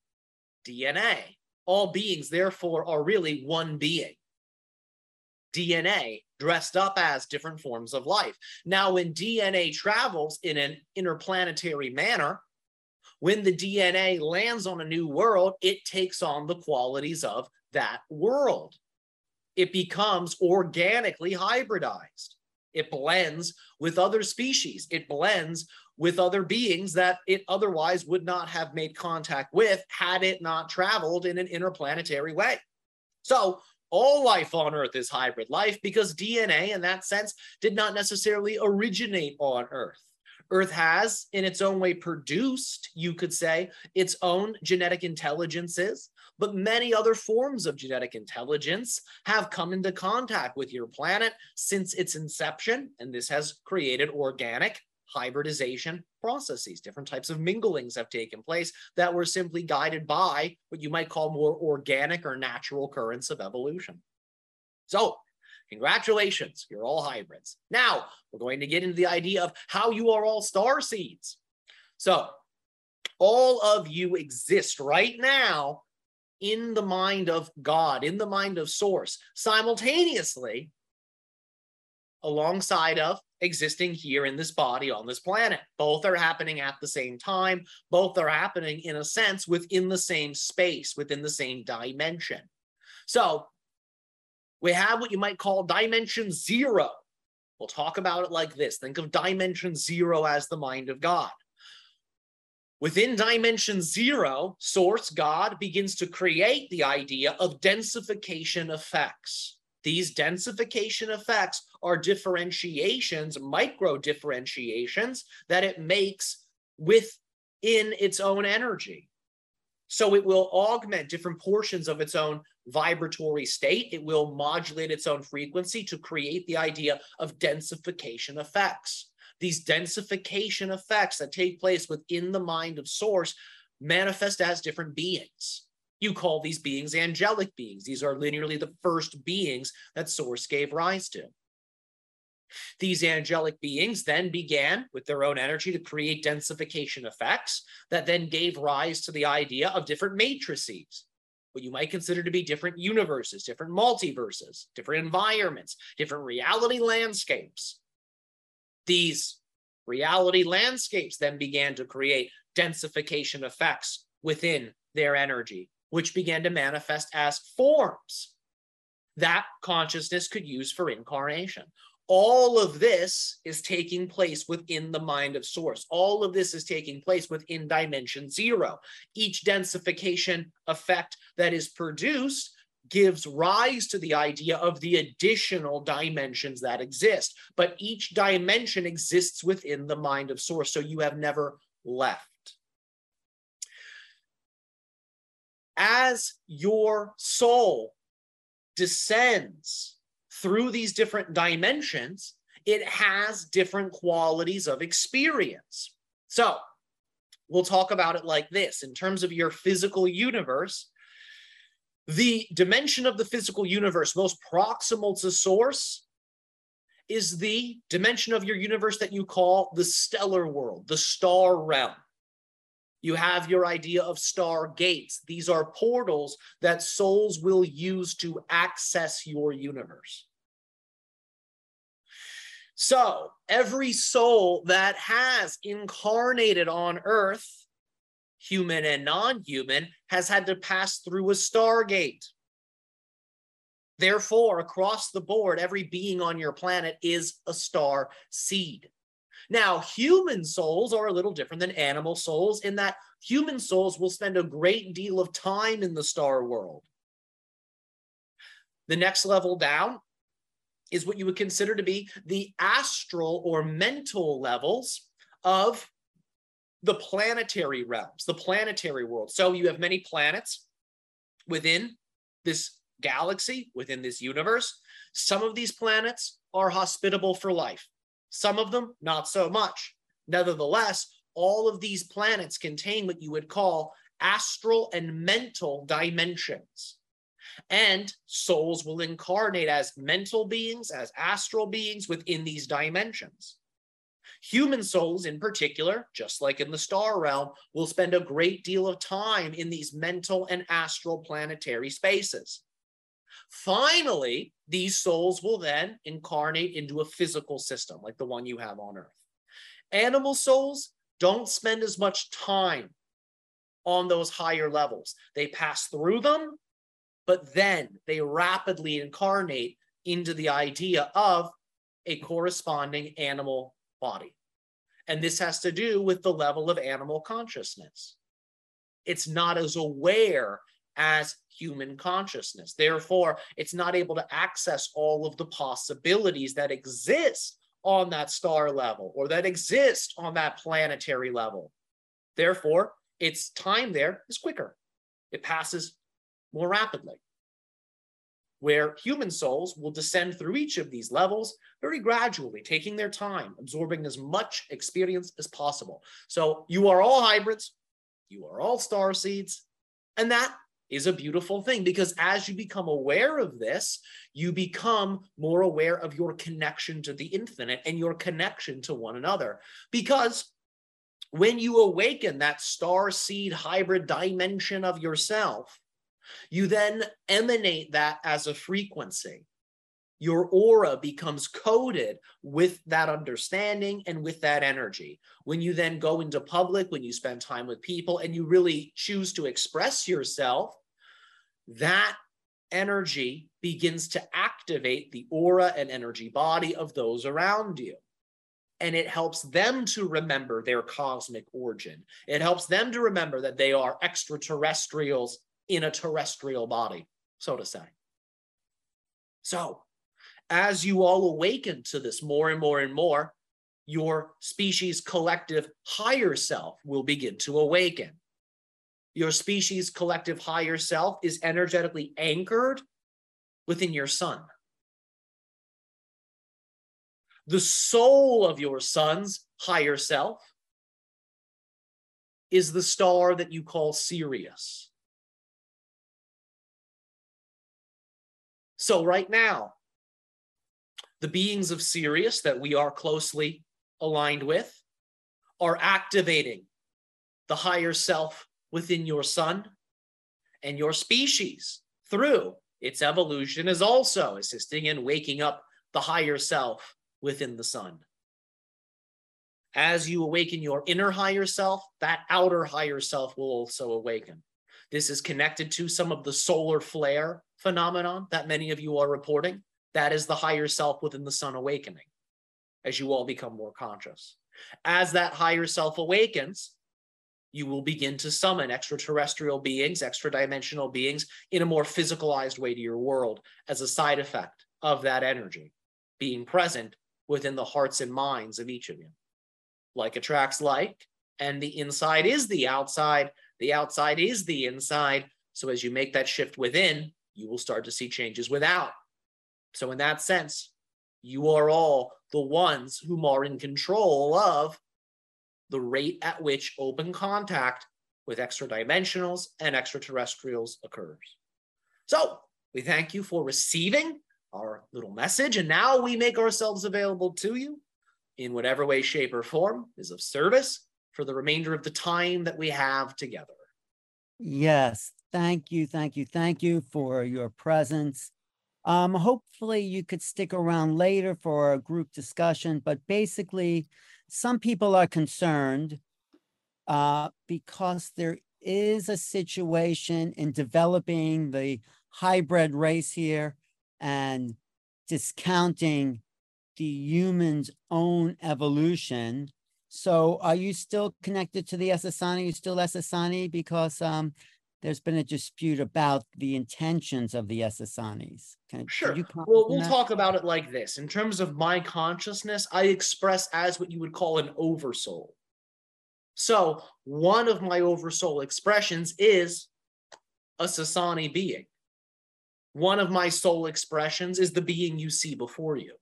DNA. All beings, therefore, are really one being. DNA dressed up as different forms of life. Now, when DNA travels in an interplanetary manner, when the DNA lands on a new world, it takes on the qualities of that world. It becomes organically hybridized. It blends with other species. It blends with other beings that it otherwise would not have made contact with had it not traveled in an interplanetary way. So, all life on Earth is hybrid life because DNA, in that sense, did not necessarily originate on Earth. Earth has, in its own way, produced, you could say, its own genetic intelligences, but many other forms of genetic intelligence have come into contact with your planet since its inception, and this has created organic hybridization processes. Different types of minglings have taken place that were simply guided by what you might call more organic or natural currents of evolution. So, congratulations, you're all hybrids. Now, we're going to get into the idea of how you are all star seeds. So, all of you exist right now in the mind of God, in the mind of Source, simultaneously alongside of existing here in this body on this planet. Both are happening at the same time. Both are happening in a sense within the same space, within the same dimension. So we have what you might call dimension zero. We'll talk about it like this. Think of dimension zero as the mind of God. Within dimension zero, source God begins to create the idea of densification effects. These densification effects are differentiations, micro differentiations that it makes within its own energy. So it will augment different portions of its own vibratory state. It will modulate its own frequency to create the idea of densification effects. These densification effects that take place within the mind of source manifest as different beings. You call these beings angelic beings. These are linearly the first beings that Source gave rise to. These angelic beings then began with their own energy to create densification effects that then gave rise to the idea of different matrices, what you might consider to be different universes, different multiverses, different environments, different reality landscapes. These reality landscapes then began to create densification effects within their energy which began to manifest as forms that consciousness could use for incarnation. All of this is taking place within the mind of source. All of this is taking place within dimension zero. Each densification effect that is produced gives rise to the idea of the additional dimensions that exist. But each dimension exists within the mind of source. So you have never left. as your soul descends through these different dimensions, it has different qualities of experience. So we'll talk about it like this in terms of your physical universe. The dimension of the physical universe most proximal to source is the dimension of your universe that you call the stellar world, the star realm. You have your idea of star gates. These are portals that souls will use to access your universe. So, every soul that has incarnated on earth, human and non human, has had to pass through a stargate. Therefore, across the board, every being on your planet is a star seed. Now, human souls are a little different than animal souls in that human souls will spend a great deal of time in the star world. The next level down is what you would consider to be the astral or mental levels of the planetary realms, the planetary world. So you have many planets within this galaxy, within this universe. Some of these planets are hospitable for life. Some of them, not so much. Nevertheless, all of these planets contain what you would call astral and mental dimensions. And souls will incarnate as mental beings, as astral beings within these dimensions. Human souls, in particular, just like in the star realm, will spend a great deal of time in these mental and astral planetary spaces. Finally, these souls will then incarnate into a physical system like the one you have on Earth. Animal souls don't spend as much time on those higher levels. They pass through them, but then they rapidly incarnate into the idea of a corresponding animal body. And this has to do with the level of animal consciousness. It's not as aware as human consciousness. Therefore, it's not able to access all of the possibilities that exist on that star level or that exist on that planetary level. Therefore, its time there is quicker. It passes more rapidly. Where human souls will descend through each of these levels very gradually, taking their time, absorbing as much experience as possible. So you are all hybrids, you are all star seeds, and that is a beautiful thing because as you become aware of this, you become more aware of your connection to the infinite and your connection to one another. Because when you awaken that star seed hybrid dimension of yourself, you then emanate that as a frequency. Your aura becomes coded with that understanding and with that energy. When you then go into public, when you spend time with people and you really choose to express yourself, that energy begins to activate the aura and energy body of those around you. And it helps them to remember their cosmic origin. It helps them to remember that they are extraterrestrials in a terrestrial body, so to say. So, as you all awaken to this more and more and more, your species collective higher self will begin to awaken your species collective higher self is energetically anchored within your sun. The soul of your sun's higher self is the star that you call Sirius. So, right now, the beings of Sirius that we are closely aligned with are activating the higher self within your sun and your species through its evolution is also assisting in waking up the higher self within the sun. As you awaken your inner higher self, that outer higher self will also awaken. This is connected to some of the solar flare phenomenon that many of you are reporting. That is the higher self within the sun awakening as you all become more conscious. As that higher self awakens, you will begin to summon extraterrestrial beings, extra dimensional beings in a more physicalized way to your world as a side effect of that energy being present within the hearts and minds of each of you. Like attracts like, and the inside is the outside, the outside is the inside. So as you make that shift within, you will start to see changes without. So, in that sense, you are all the ones whom are in control of the rate at which open contact with extra dimensionals and extraterrestrials occurs. So we thank you for receiving our little message, and now we make ourselves available to you in whatever way, shape, or form is of service for the remainder of the time that we have together. Yes, thank you, thank you, thank you for your presence. Um, hopefully you could stick around later for a group discussion, but basically some people are concerned uh, because there is a situation in developing the hybrid race here and discounting the human's own evolution. So are you still connected to the Essassani? Are you still Essassani? Because um, there's been a dispute about the intentions of the Essassanis. Can, sure. well, we'll talk about it like this. In terms of my consciousness, I express as what you would call an oversoul. So one of my oversoul expressions is a Sassani being. One of my soul expressions is the being you see before you.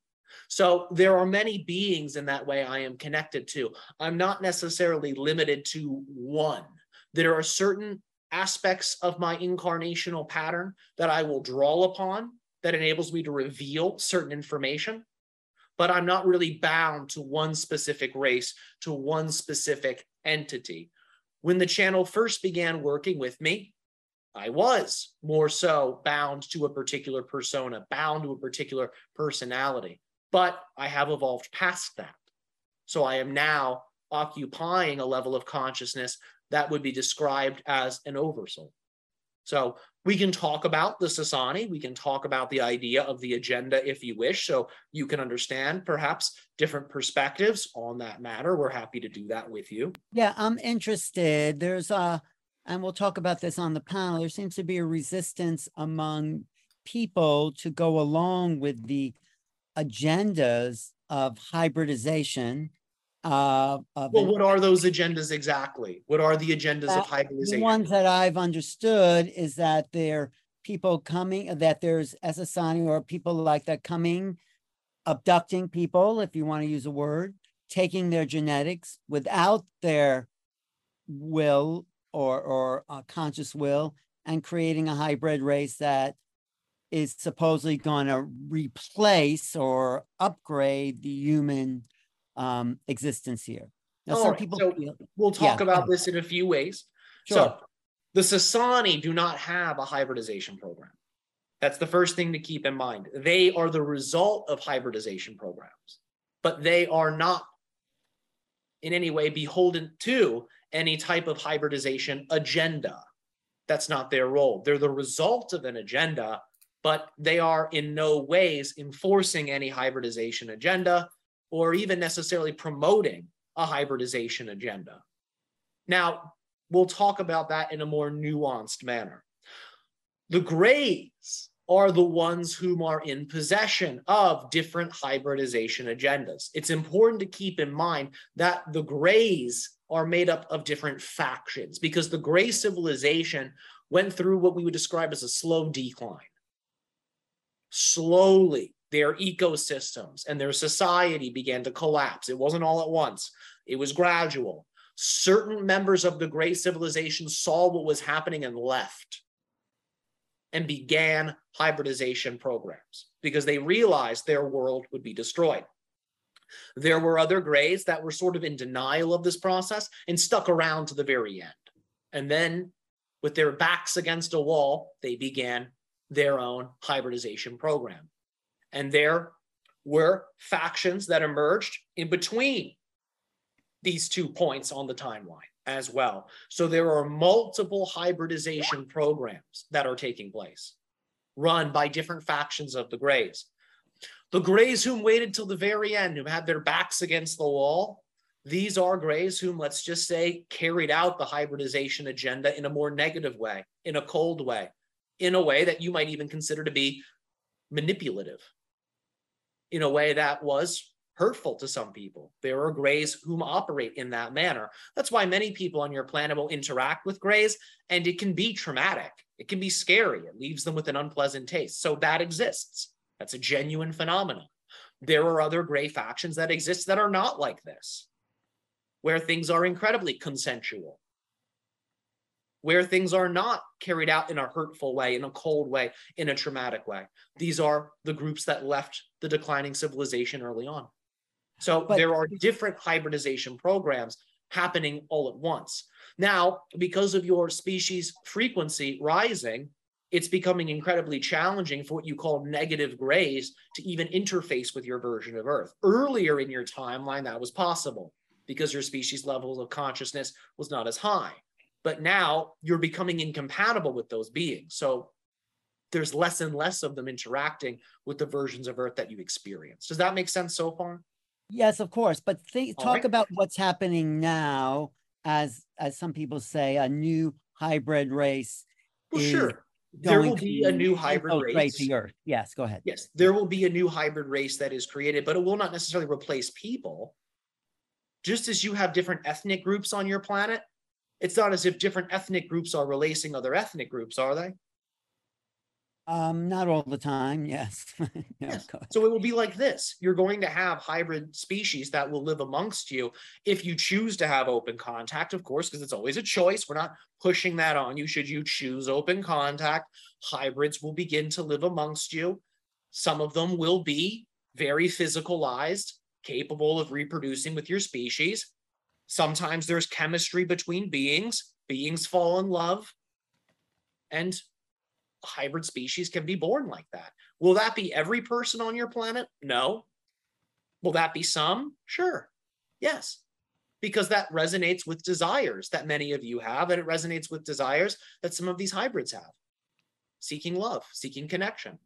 So there are many beings in that way I am connected to. I'm not necessarily limited to one. There are certain aspects of my incarnational pattern that I will draw upon that enables me to reveal certain information. But I'm not really bound to one specific race, to one specific entity. When the channel first began working with me, I was more so bound to a particular persona, bound to a particular personality. But I have evolved past that. So I am now occupying a level of consciousness that would be described as an oversoul. So we can talk about the Sasani, we can talk about the idea of the agenda if you wish, so you can understand perhaps different perspectives on that matter. We're happy to do that with you. Yeah, I'm interested. There's a, and we'll talk about this on the panel. There seems to be a resistance among people to go along with the agendas of hybridization. Uh, of Well, what are those agendas exactly? What are the agendas of hybridization? The ones that I've understood is that there people coming, that there's Essassani or people like that coming, abducting people, if you want to use a word, taking their genetics without their will or or uh, conscious will and creating a hybrid race that is supposedly going to replace or upgrade the human um, existence here. Now, All some right, people so feel, We'll talk go about this in a few ways. Sure. So the Sasani do not have a hybridization program. That's the first thing to keep in mind. They are the result of hybridization programs, but they are not in any way beholden to any type of hybridization agenda. That's not their role. They're the result of an agenda, but they are in no ways enforcing any hybridization agenda or even necessarily promoting a hybridization agenda. Now, we'll talk about that in a more nuanced manner. The grays are the ones whom are in possession of different hybridization agendas. It's important to keep in mind that the grays are made up of different factions because the gray civilization went through what we would describe as a slow decline. Slowly, their ecosystems and their society began to collapse. It wasn't all at once, it was gradual. Certain members of the gray civilization saw what was happening and left and began hybridization programs because they realized their world would be destroyed. There were other grays that were sort of in denial of this process and stuck around to the very end. And then, with their backs against a wall, they began their own hybridization program. And there were factions that emerged in between these two points on the timeline as well. So there are multiple hybridization programs that are taking place, run by different factions of the Greys. The Greys whom waited till the very end, who had their backs against the wall, these are Greys whom, let's just say, carried out the hybridization agenda in a more negative way, in a cold way, in a way that you might even consider to be manipulative, in a way that was hurtful to some people. There are grays whom operate in that manner. That's why many people on your planet will interact with grays, and it can be traumatic. It can be scary. It leaves them with an unpleasant taste. So that exists. That's a genuine phenomenon. There are other gray factions that exist that are not like this, where things are incredibly consensual, where things are not carried out in a hurtful way, in a cold way, in a traumatic way. These are the groups that left the declining civilization early on. So But- there are different hybridization programs happening all at once. Now, because of your species frequency rising, it's becoming incredibly challenging for what you call negative grays to even interface with your version of Earth. Earlier in your timeline, that was possible because your species level of consciousness was not as high. But now you're becoming incompatible with those beings. So there's less and less of them interacting with the versions of Earth that you experience. Does that make sense so far? Yes, of course, but think, talk right. about what's happening now as, as some people say, a new hybrid race. Well, sure. There will be a new hybrid race. Earth. Yes, go ahead. Yes, there will be a new hybrid race that is created, but it will not necessarily replace people. Just as you have different ethnic groups on your planet, it's not as if different ethnic groups are replacing other ethnic groups, are they? Um, not all the time, yes. No, Yes. So it will be like this. You're going to have hybrid species that will live amongst you if you choose to have open contact, of course, because it's always a choice. We're not pushing that on you. Should you choose open contact, hybrids will begin to live amongst you. Some of them will be very physicalized, capable of reproducing with your species. Sometimes there's chemistry between beings, beings fall in love, and hybrid species can be born like that. Will that be every person on your planet? No. Will that be some? Sure. Yes. because that resonates with desires that many of you have, and it resonates with desires that some of these hybrids have seeking love, seeking connection.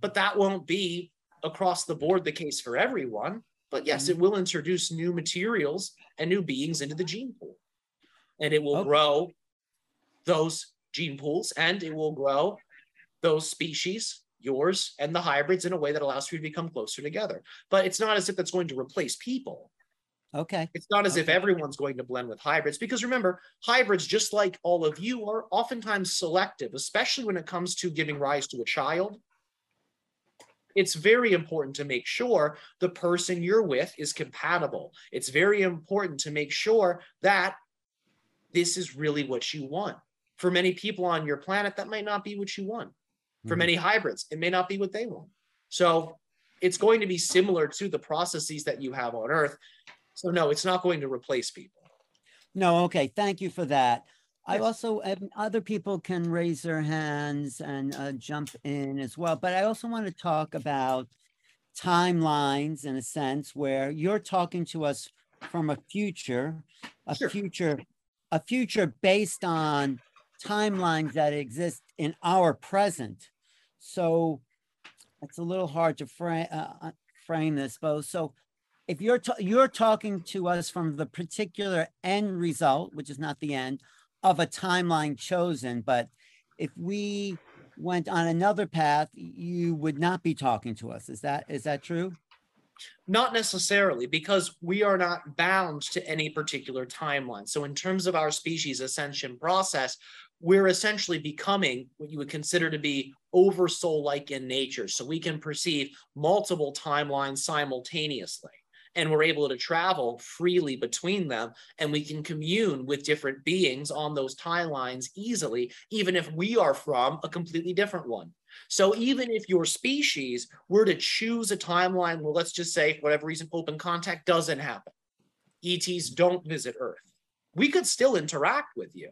But that won't be across the board the case for everyone. But yes, mm-hmm. it will introduce new materials and new beings into the gene pool. And it will Okay. grow those gene pools and it will grow those species, yours and the hybrids, in a way that allows for you to become closer together. But it's not as if that's going to replace people. Okay. It's not as if everyone's going to blend with hybrids because remember, hybrids, just like all of you, are oftentimes selective, especially when it comes to giving rise to a child. It's very important to make sure the person you're with is compatible. It's very important to make sure that this is really what you want. For many people on your planet, that might not be what you want. For Mhm. many hybrids, it may not be what they want. So it's going to be similar to the processes that you have on Earth. So no, it's not going to replace people. No, okay, thank you for that. I also, other people can raise their hands and uh, jump in as well, but I also want to talk about timelines in a sense where you're talking to us from a future, a Sure. future, a future based on timelines that exist in our present. So it's a little hard to frame, uh, uh, frame this, Bo. So if you're you're talking to us from the particular end result, which is not the end of a timeline chosen, but if we went on another path, you would not be talking to us. Is that is that true? Not necessarily, because we are not bound to any particular timeline. So, in terms of our species ascension process, we're essentially becoming what you would consider to be oversoul like in nature. So, we can perceive multiple timelines simultaneously. And we're able to travel freely between them, and we can commune with different beings on those timelines easily, even if we are from a completely different one. So even if your species were to choose a timeline where, let's just say, for whatever reason, open contact doesn't happen, ETs don't visit Earth, we could still interact with you.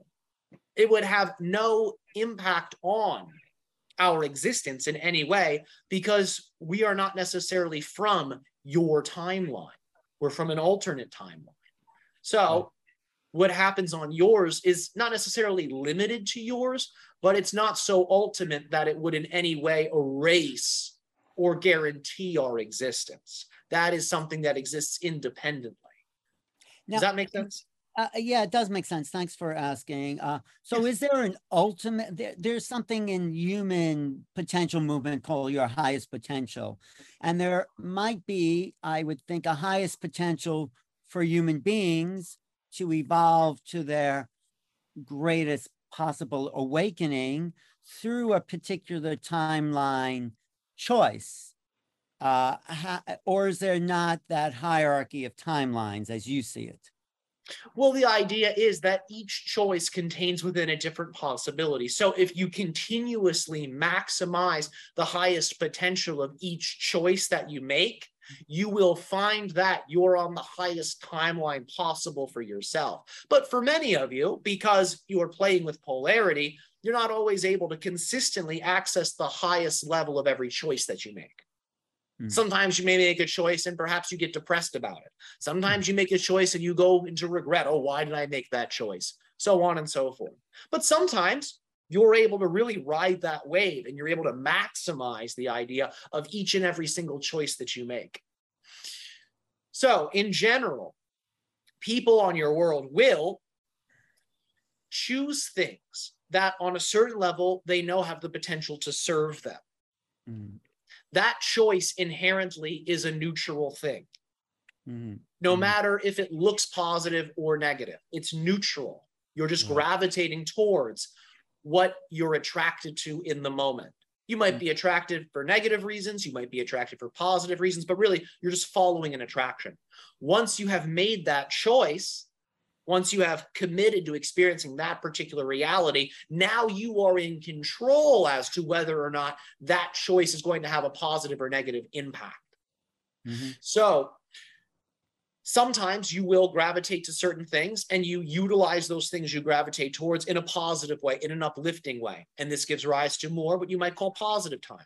It would have no impact on our existence in any way because we are not necessarily from your timeline. We're from an alternate timeline. So, what happens on yours is not necessarily limited to yours, but it's not so ultimate that it would in any way erase or guarantee our existence. That is something that exists independently. Now- Does that make sense? Uh, yeah, it does make sense. Thanks for asking. Uh, so is there an ultimate, there, there's something in human potential movement called your highest potential. And there might be, I would think, a highest potential for human beings to evolve to their greatest possible awakening through a particular timeline choice. Uh, or is there not that hierarchy of timelines as you see it? Well, the idea is that each choice contains within a different possibility. So if you continuously maximize the highest potential of each choice that you make, you will find that you're on the highest timeline possible for yourself. But for many of you, because you are playing with polarity, you're not always able to consistently access the highest level of every choice that you make. Hmm. Sometimes you may make a choice and perhaps you get depressed about it. Sometimes you make a choice and you go into regret. Oh, why did I make that choice? So on and so forth. But sometimes you're able to really ride that wave and you're able to maximize the idea of each and every single choice that you make. So, in general, people on your world will choose things that on a certain level they know have the potential to serve them. Mm, That choice inherently is a neutral thing mhm. no Mhm. matter if it looks positive or negative. It's neutral. You're just Right. gravitating towards what you're attracted to in the moment. You might Mm. be attracted for negative reasons, you might be attracted for positive reasons, but really you're just following an attraction. Once you have made that choice, once you have committed to experiencing that particular reality, now you are in control as to whether or not that choice is going to have a positive or negative impact. Mhm. So sometimes you will gravitate to certain things and you utilize those things you gravitate towards in a positive way, in an uplifting way. And this gives rise to more what you might call positive time.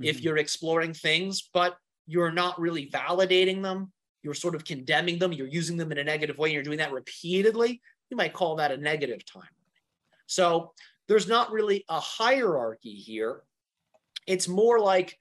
If Mhm. you're exploring things, but you're not really validating them, you're sort of condemning them, you're using them in a negative way, and you're doing that repeatedly, you might call that a negative timeline. So there's not really a hierarchy here. It's more like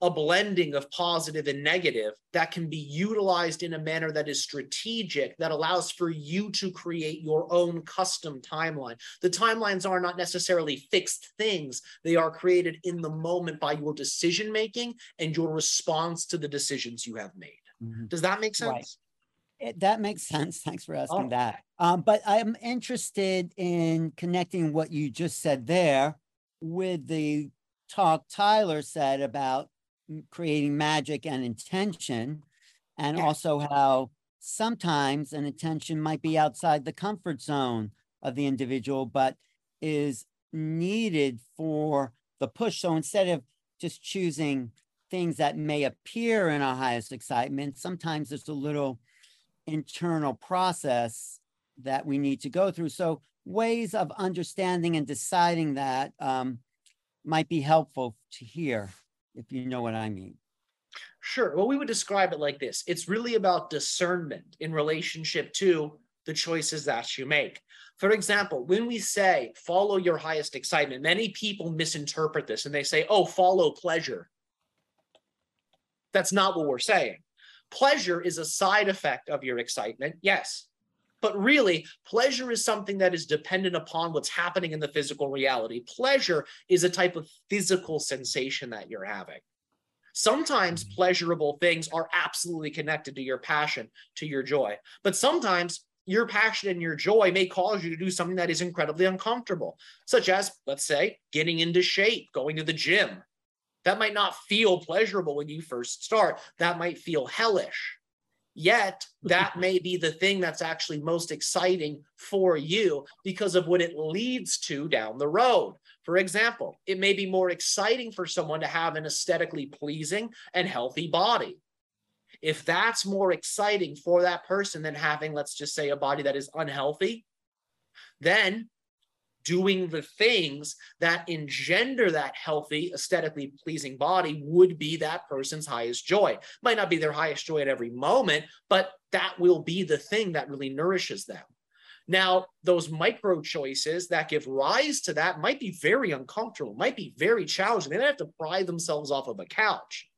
a blending of positive and negative that can be utilized in a manner that is strategic, that allows for you to create your own custom timeline. The timelines are not necessarily fixed things, they are created in the moment by your decision making and your response to the decisions you have made. Mhm. Does that make sense? Right. It, that makes sense. Thanks for asking Oh. that. Um, but I'm interested in connecting what you just said there with the talk Tyler said about creating magic and intention, and Yes. also how sometimes an intention might be outside the comfort zone of the individual, but is needed for the push. So instead of just choosing things that may appear in our highest excitement, sometimes there's a little internal process that we need to go through. So ways of understanding and deciding that um, might be helpful to hear, if you know what I mean. Sure. Well, we would describe it like this it's really about discernment in relationship to the choices that you make. For example, when we say follow your highest excitement, many people misinterpret this and they say, oh, follow pleasure. That's not what we're saying. Pleasure is a side effect of your excitement, yes. But really, pleasure is something that is dependent upon what's happening in the physical reality. Pleasure is a type of physical sensation that you're having. Sometimes mm-hmm. pleasurable things are absolutely connected to your passion, to your joy. But sometimes your passion and your joy may cause you to do something that is incredibly uncomfortable, such as, let's say, getting into shape, going to the gym. That might not feel pleasurable when you first start. That might feel hellish. Yet, that may be the thing that's actually most exciting for you because of what it leads to down the road. For example, it may be more exciting for someone to have an aesthetically pleasing and healthy body. If that's more exciting for that person than having, let's just say, a body that is unhealthy, then doing the things that engender that healthy, aesthetically pleasing body would be that person's highest joy. Might not be their highest joy at every moment, but that will be the thing that really nourishes them. Now, those micro choices that give rise to that might be very uncomfortable, might be very challenging. They don't have to pry themselves off of a couch,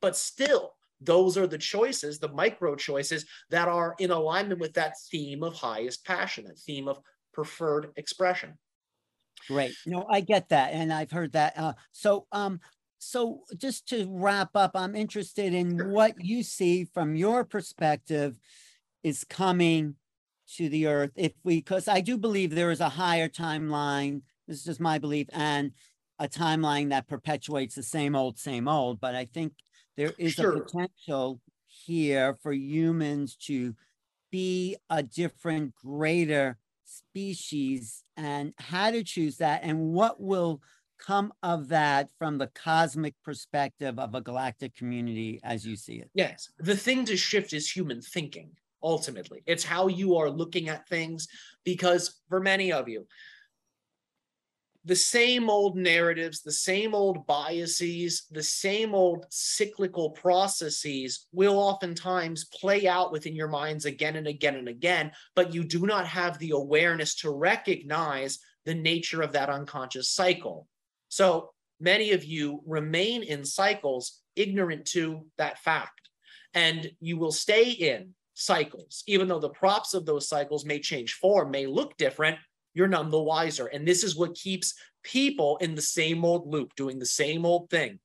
but still, those are the choices, the micro choices that are in alignment with that theme of highest passion, that theme of preferred expression. Great. No, I get that, and I've heard that. Uh, so, um, so just to wrap up, I'm interested in Sure. what you see from your perspective is coming to the earth. If we, because I do believe there is a higher timeline. This is just my belief, and a timeline that perpetuates the same old, same old. But I think there is a potential here for humans to be a different, greater species and how to choose that and what will come of that from the cosmic perspective of a galactic community as you see it. Yes. The thing to shift is human thinking, ultimately. It's how you are looking at things, because for many of you, the same old narratives, the same old biases, the same old cyclical processes will oftentimes play out within your minds again and again and again, but you do not have the awareness to recognize the nature of that unconscious cycle. So many of you remain in cycles ignorant to that fact, and you will stay in cycles, even though the props of those cycles may change form, may look different you're none the wiser. And this is what keeps people in the same old loop, doing the same old thing.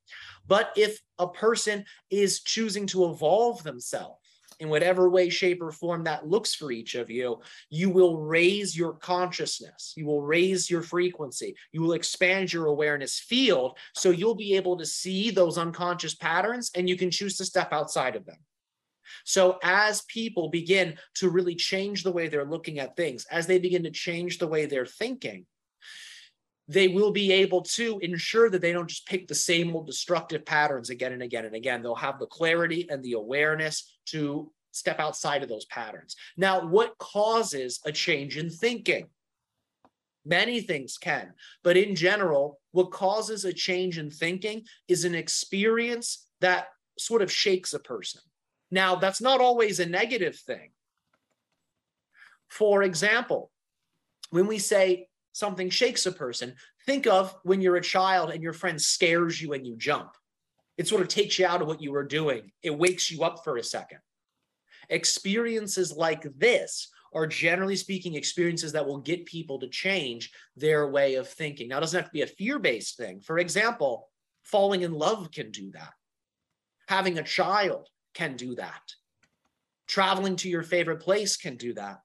But if a person is choosing to evolve themselves in whatever way, shape, or form that looks for each of you, you will raise your consciousness, you will raise your frequency, you will expand your awareness field. So you'll be able to see those unconscious patterns and you can choose to step outside of them. So, as people begin to really change the way they're looking at things, as they begin to change the way they're thinking, they will be able to ensure that they don't just pick the same old destructive patterns again and again and again. They'll have the clarity and the awareness to step outside of those patterns. Now, what causes a change in thinking? Many things can, but in general, what causes a change in thinking is an experience that sort of shakes a person Now, that's not always a negative thing. For example, when we say something shakes a person, think of when you're a child and your friend scares you and you jump. It sort of takes you out of what you were doing, it wakes you up for a second. Experiences like this are generally speaking experiences that will get people to change their way of thinking. Now, it doesn't have to be a fear based thing. For example, falling in love can do that, having a child can do that, traveling to your favorite place can do that,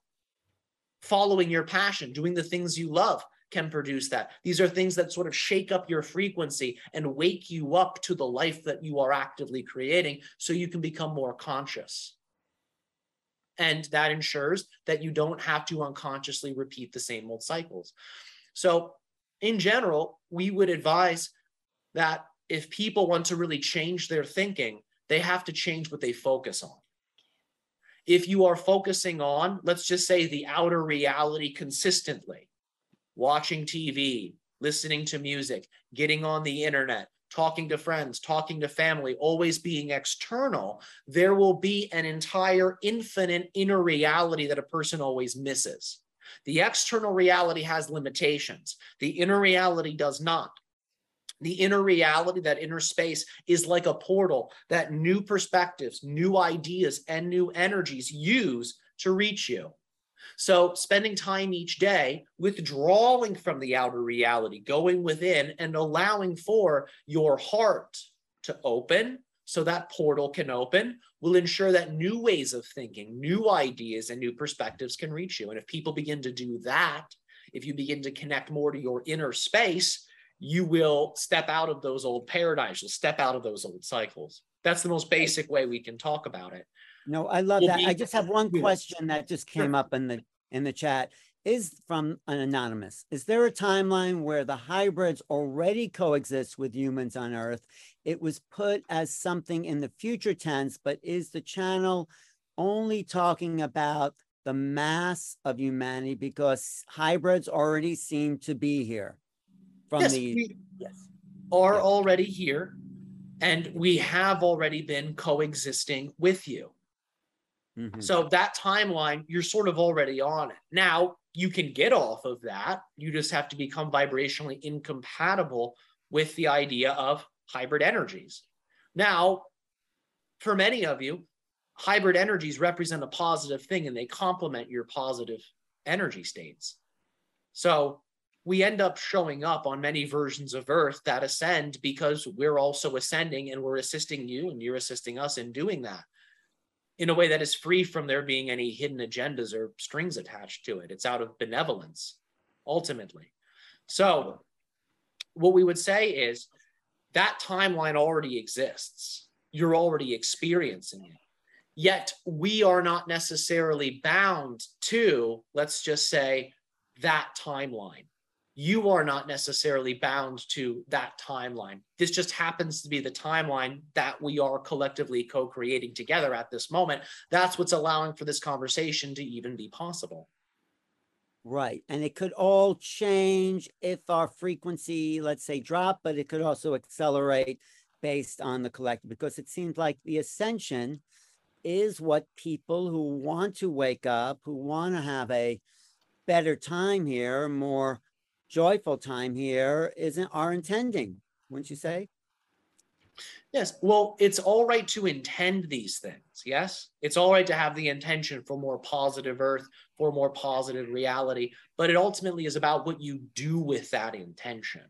following your passion, doing the things you love can produce that. These are things that sort of shake up your frequency and wake you up to the life that you are actively creating so you can become more conscious. And that ensures that you don't have to unconsciously repeat the same old cycles. So, in general, we would advise that if people want to really change their thinking, they have to change what they focus on. If you are focusing on, let's just say, the outer reality consistently, watching TV, listening to music, getting on the internet, talking to friends, talking to family, always being external, there will be an entire infinite inner reality that a person always misses. The external reality has limitations, the inner reality does not. The inner reality, that inner space, is like a portal that new perspectives, new ideas, and new energies use to reach you. So, spending time each day withdrawing from the outer reality, going within and allowing for your heart to open so that portal can open will ensure that new ways of thinking, new ideas, and new perspectives can reach you. And if people begin to do that, if you begin to connect more to your inner space, you will step out of those old paradigms, you'll step out of those old cycles. That's the most basic way we can talk about it. No, I love Will that. be- I just have one question that just came up in the, in the chat. Is from an anonymous. Is there a timeline where the hybrids already coexist with humans on Earth? It was put as something in the future tense, but is the channel only talking about the mass of humanity because hybrids already seem to be here from yes, the we yes. are Yeah. already here and we have already been coexisting with you. Mhm. So that timeline, you're sort of already on it. Now, you can get off of that. You just have to become vibrationally incompatible with the idea of hybrid energies. Now, for many of you, hybrid energies represent a positive thing and they complement your positive energy states. So we end up showing up on many versions of Earth that ascend because we're also ascending and we're assisting you and you're assisting us in doing that in a way that is free from there being any hidden agendas or strings attached to it. It's out of benevolence, ultimately. So, what we would say is that timeline already exists. You're already experiencing it. Yet, we are not necessarily bound to, let's just say, that timeline. You are not necessarily bound to that timeline. This just happens to be the timeline that we are collectively co creating together at this moment. That's what's allowing for this conversation to even be possible. Right. And it could all change if our frequency, let's say, drop, but it could also accelerate based on the collective because it seems like the ascension is what people who want to wake up, who want to have a better time here, more joyful time here, isn't our intending, wouldn't you say? Yes. Well, it's all right to intend these things. Yes. It's all right to have the intention for more positive earth, for more positive reality, but it ultimately is about what you do with that intention.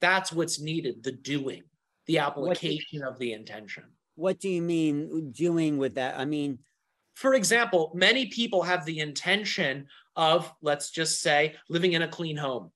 That's what's needed the doing, the application of the intention. What do you mean doing with that? I mean, For example, many people have the intention of, let's just say, living in a clean home,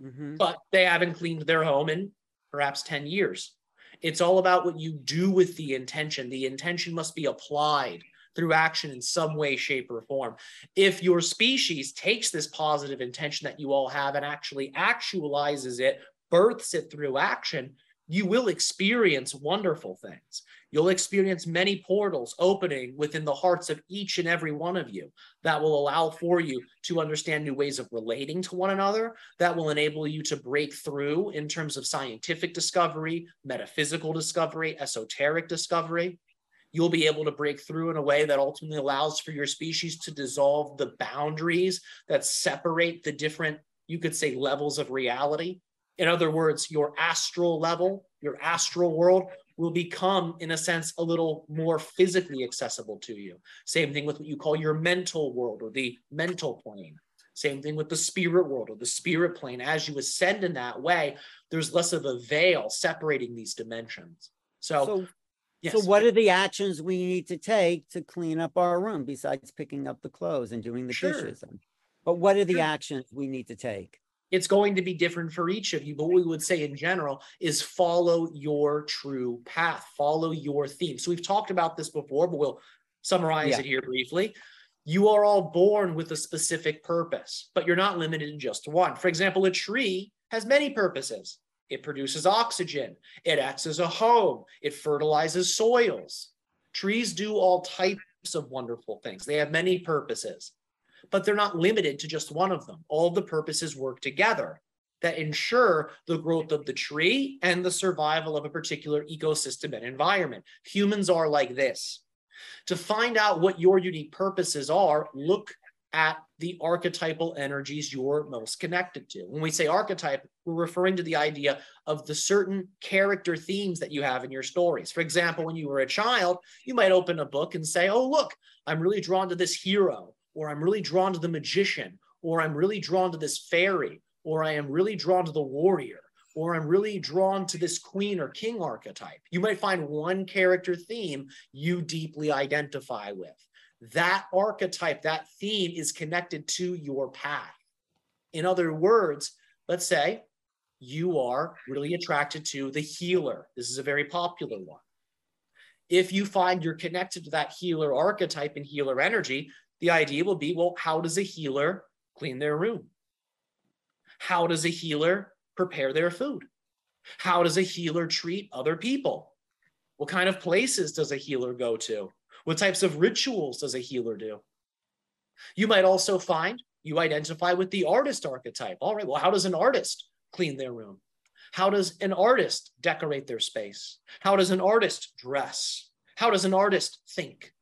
mhm. but they haven't cleaned their home in perhaps 10 years. It's all about what you do with the intention. The intention must be applied through action in some way, shape, or form. If your species takes this positive intention that you all have and actually actualizes it, births it through action, you will experience wonderful things. You'll experience many portals opening within the hearts of each and every one of you that will allow for you to understand new ways of relating to one another, that will enable you to break through in terms of scientific discovery, metaphysical discovery, esoteric discovery. you'll be able to break through in a way that ultimately allows for your species to dissolve the boundaries that separate the different, you could say, levels of reality. In other words, your astral level, your astral world will become, in a sense, a little more physically accessible to you. Same thing with what you call your mental world or the mental plane. Same thing with the spirit world or the spirit plane. As you ascend in that way, there's less of a veil separating these dimensions. So, So, yes. so what are the actions we need to take to clean up our room besides picking up the clothes and doing the Sure. dishes? But what are the Sure. actions we need to take? It's going to be different for each of you. But what we would say in general is follow your true path, follow your theme. So we've talked about this before, but we'll summarize Yeah. it here briefly. You are all born with a specific purpose, but you're not limited to just one. For example, a tree has many purposes. It produces oxygen, it acts as a home, it fertilizes soils. Trees do all types of wonderful things. They have many purposes but they're not limited to just one of them. All the purposes work together that ensure the growth of the tree and the survival of a particular ecosystem and environment. Humans are like this. To find out what your unique purposes are, look at the archetypal energies you're most connected to. When we say archetype, we're referring to the idea of the certain character themes that you have in your stories. For example, when you were a child, you might open a book and say, Oh, look, I'm really drawn to this hero or I'm really drawn to the magician, or I'm really drawn to this fairy, or I am really drawn to the warrior, or I'm really drawn to this queen or king archetype. You might find one character theme you deeply identify with. That archetype, that theme is connected to your path. In other words, let's say you are really attracted to the healer. This is a very popular one. If you find you're connected to that healer archetype and healer energy, the idea will be well, how does a healer clean their room? How does a healer prepare their food? How does a healer treat other people? What kind of places does a healer go to? What types of rituals does a healer do? You might also find you identify with the artist archetype. All right, well, how does an artist clean their room? How does an artist decorate their space? How does an artist dress? How does an artist think?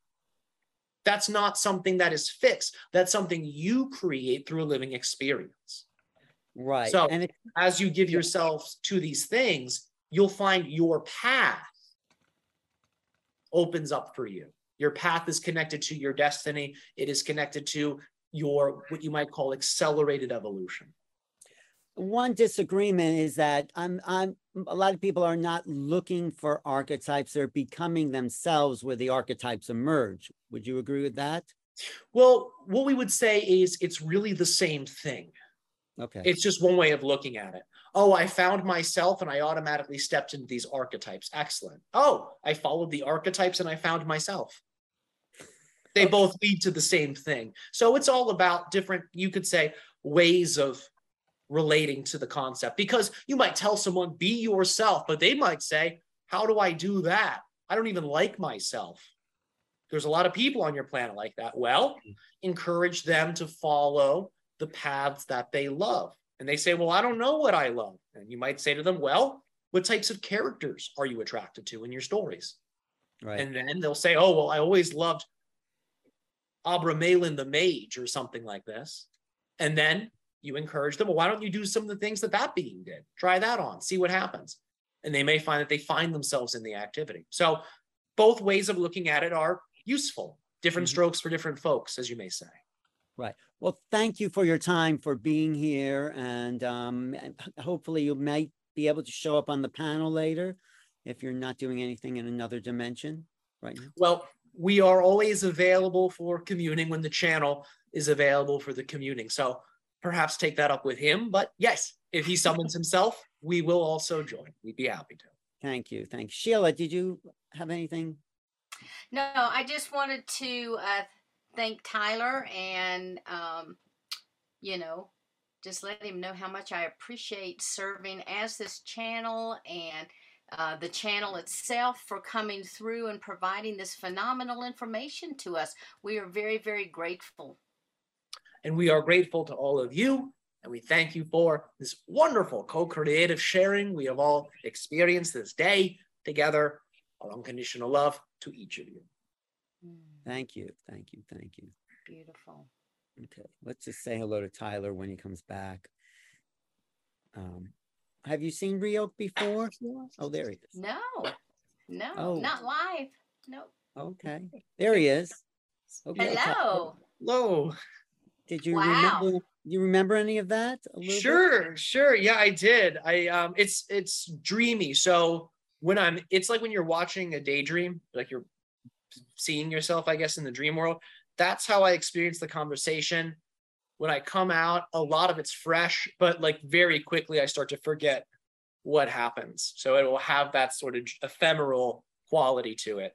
That's not something that is fixed. That's something you create through a living experience. Right. So- and it, As you give yourself to these things, you'll find your path opens up for you. Your path is connected to your destiny. It is connected to your what you might call accelerated evolution. One disagreement is that I'm I'm a lot of people are not looking for archetypes, they're becoming themselves where the archetypes emerge. Would you agree with that? Well, what we would say is it's really the same thing. Okay. It's just one way of looking at it. Oh, I found myself and I automatically stepped into these archetypes. Excellent. Oh, I followed the archetypes and I found myself. They both lead to the same thing. So it's all about different, you could say, ways of relating to the concept because you might tell someone, be yourself, but they might say, how do I do that? I don't even like myself. There's a lot of people on your planet like that. Well, encourage them to follow the paths that they love. And they say, Well, I don't know what I love. And you might say to them, Well, what types of characters are you attracted to in your stories? right. And then they'll say, Oh, well, I always loved Abramelin the mage or something like this. And then you encourage them, Well, why don't you do some of the things that that being did? Try that on, see what happens. And they may find that they find themselves in the activity. So both ways of looking at it are useful, different Mhm. strokes for different folks, as you may say. Right. Well, thank you for your time for being here and um hopefully you might be able to show up on the panel later if you're not doing anything in another dimension right now. Well, we are always available for communing when the channel is available for the commuting. So perhaps take that up with him. But yes, if he summons himself, we will also join. We'd be happy to. Thank you. Thank you. Sheila, did you have anything? No, I just wanted to uh, thank Tyler and, um, you know, just let him know how much I appreciate serving as this channel and uh, the channel itself for coming through and providing this phenomenal information to us. We are very, very grateful. And we are grateful to all of you. And we thank you for this wonderful co creative sharing we have all experienced this day together. Our unconditional love to each of you. Mm, Thank you, thank you, thank you. Beautiful. Okay, let's just say hello to Tyler when he comes back. Um, have you seen Ryo before? Oh, there he is. No, no, Oh. not live. Nope. Okay, there he is. Okay, Ty- Hello. Hello. Did you Wow. remember? You remember any of that? a little bit? Sure, sure. Yeah, I did. I um it's it's dreamy. So when I'm it's like when you're watching a daydream, like you're seeing yourself, I guess, in the dream world. That's how I experience the conversation. When I come out, a lot of it's fresh, but like very quickly I start to forget what happens. So it will have that sort of ephemeral quality to it.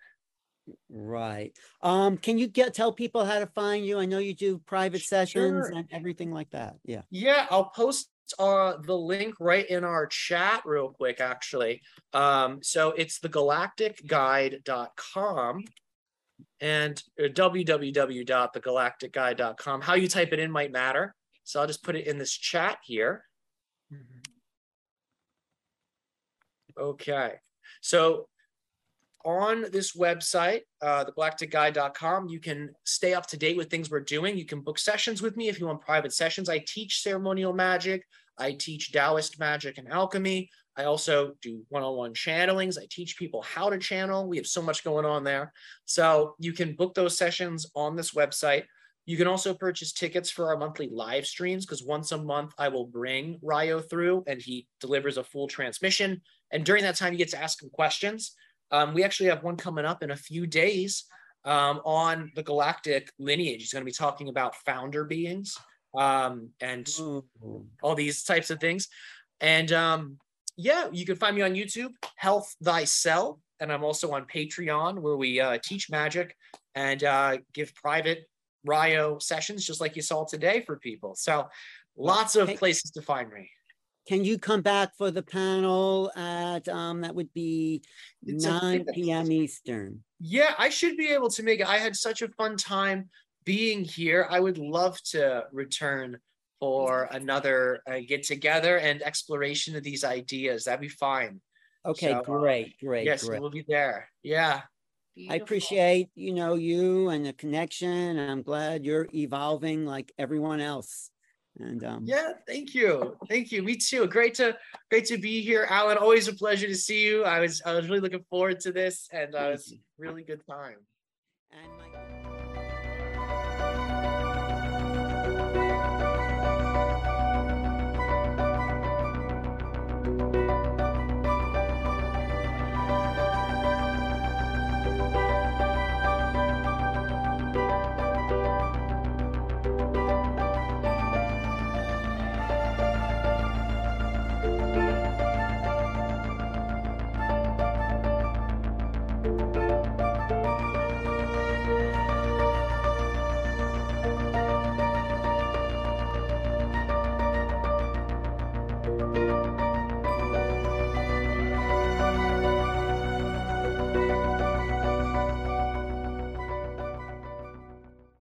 Right. Um, can you get tell people how to find you? I know you do private sessions Sure. and everything like that. Yeah. Yeah, I'll post uh the link right in our chat real quick actually. Um so it's the galacticguide.com and uh, www.thegalacticguide.com. How you type it in might matter. So I'll just put it in this chat here. Okay. So on this website, uh, thegalacticguide.com, you can stay up to date with things we're doing. You can book sessions with me if you want private sessions. I teach ceremonial magic. I teach Taoist magic and alchemy. I also do one-on-one channelings. I teach people how to channel. We have so much going on there. So you can book those sessions on this website. You can also purchase tickets for our monthly live streams because once a month I will bring Ryo through and he delivers a full transmission. And during that time, you get to ask him questions. Um, we actually have one coming up in a few days um, on the galactic lineage. He's going to be talking about founder beings um, and Ooh. all these types of things. And um, yeah, you can find me on YouTube, Health Thyself. And I'm also on Patreon where we uh, teach magic and uh, give private Ryo sessions, just like you saw today for people. So lots of places to find me. Can you come back for the panel at um that would be It's a- nine PM Eastern? Yeah, I should be able to make it. I had such a fun time being here. I would love to return for another uh, get together and exploration of these ideas. That'd be fine. Okay, So, uh, great, great, yes, great. we'll be there. Yeah. I appreciate, you know, you and the connection. I'm glad you're evolving like everyone else. And um Yeah, thank you. Thank you. Me too. Great to great to be here, Alan. Always a pleasure to see you. I was I was really looking forward to this and uh, Thank it's really good time. and my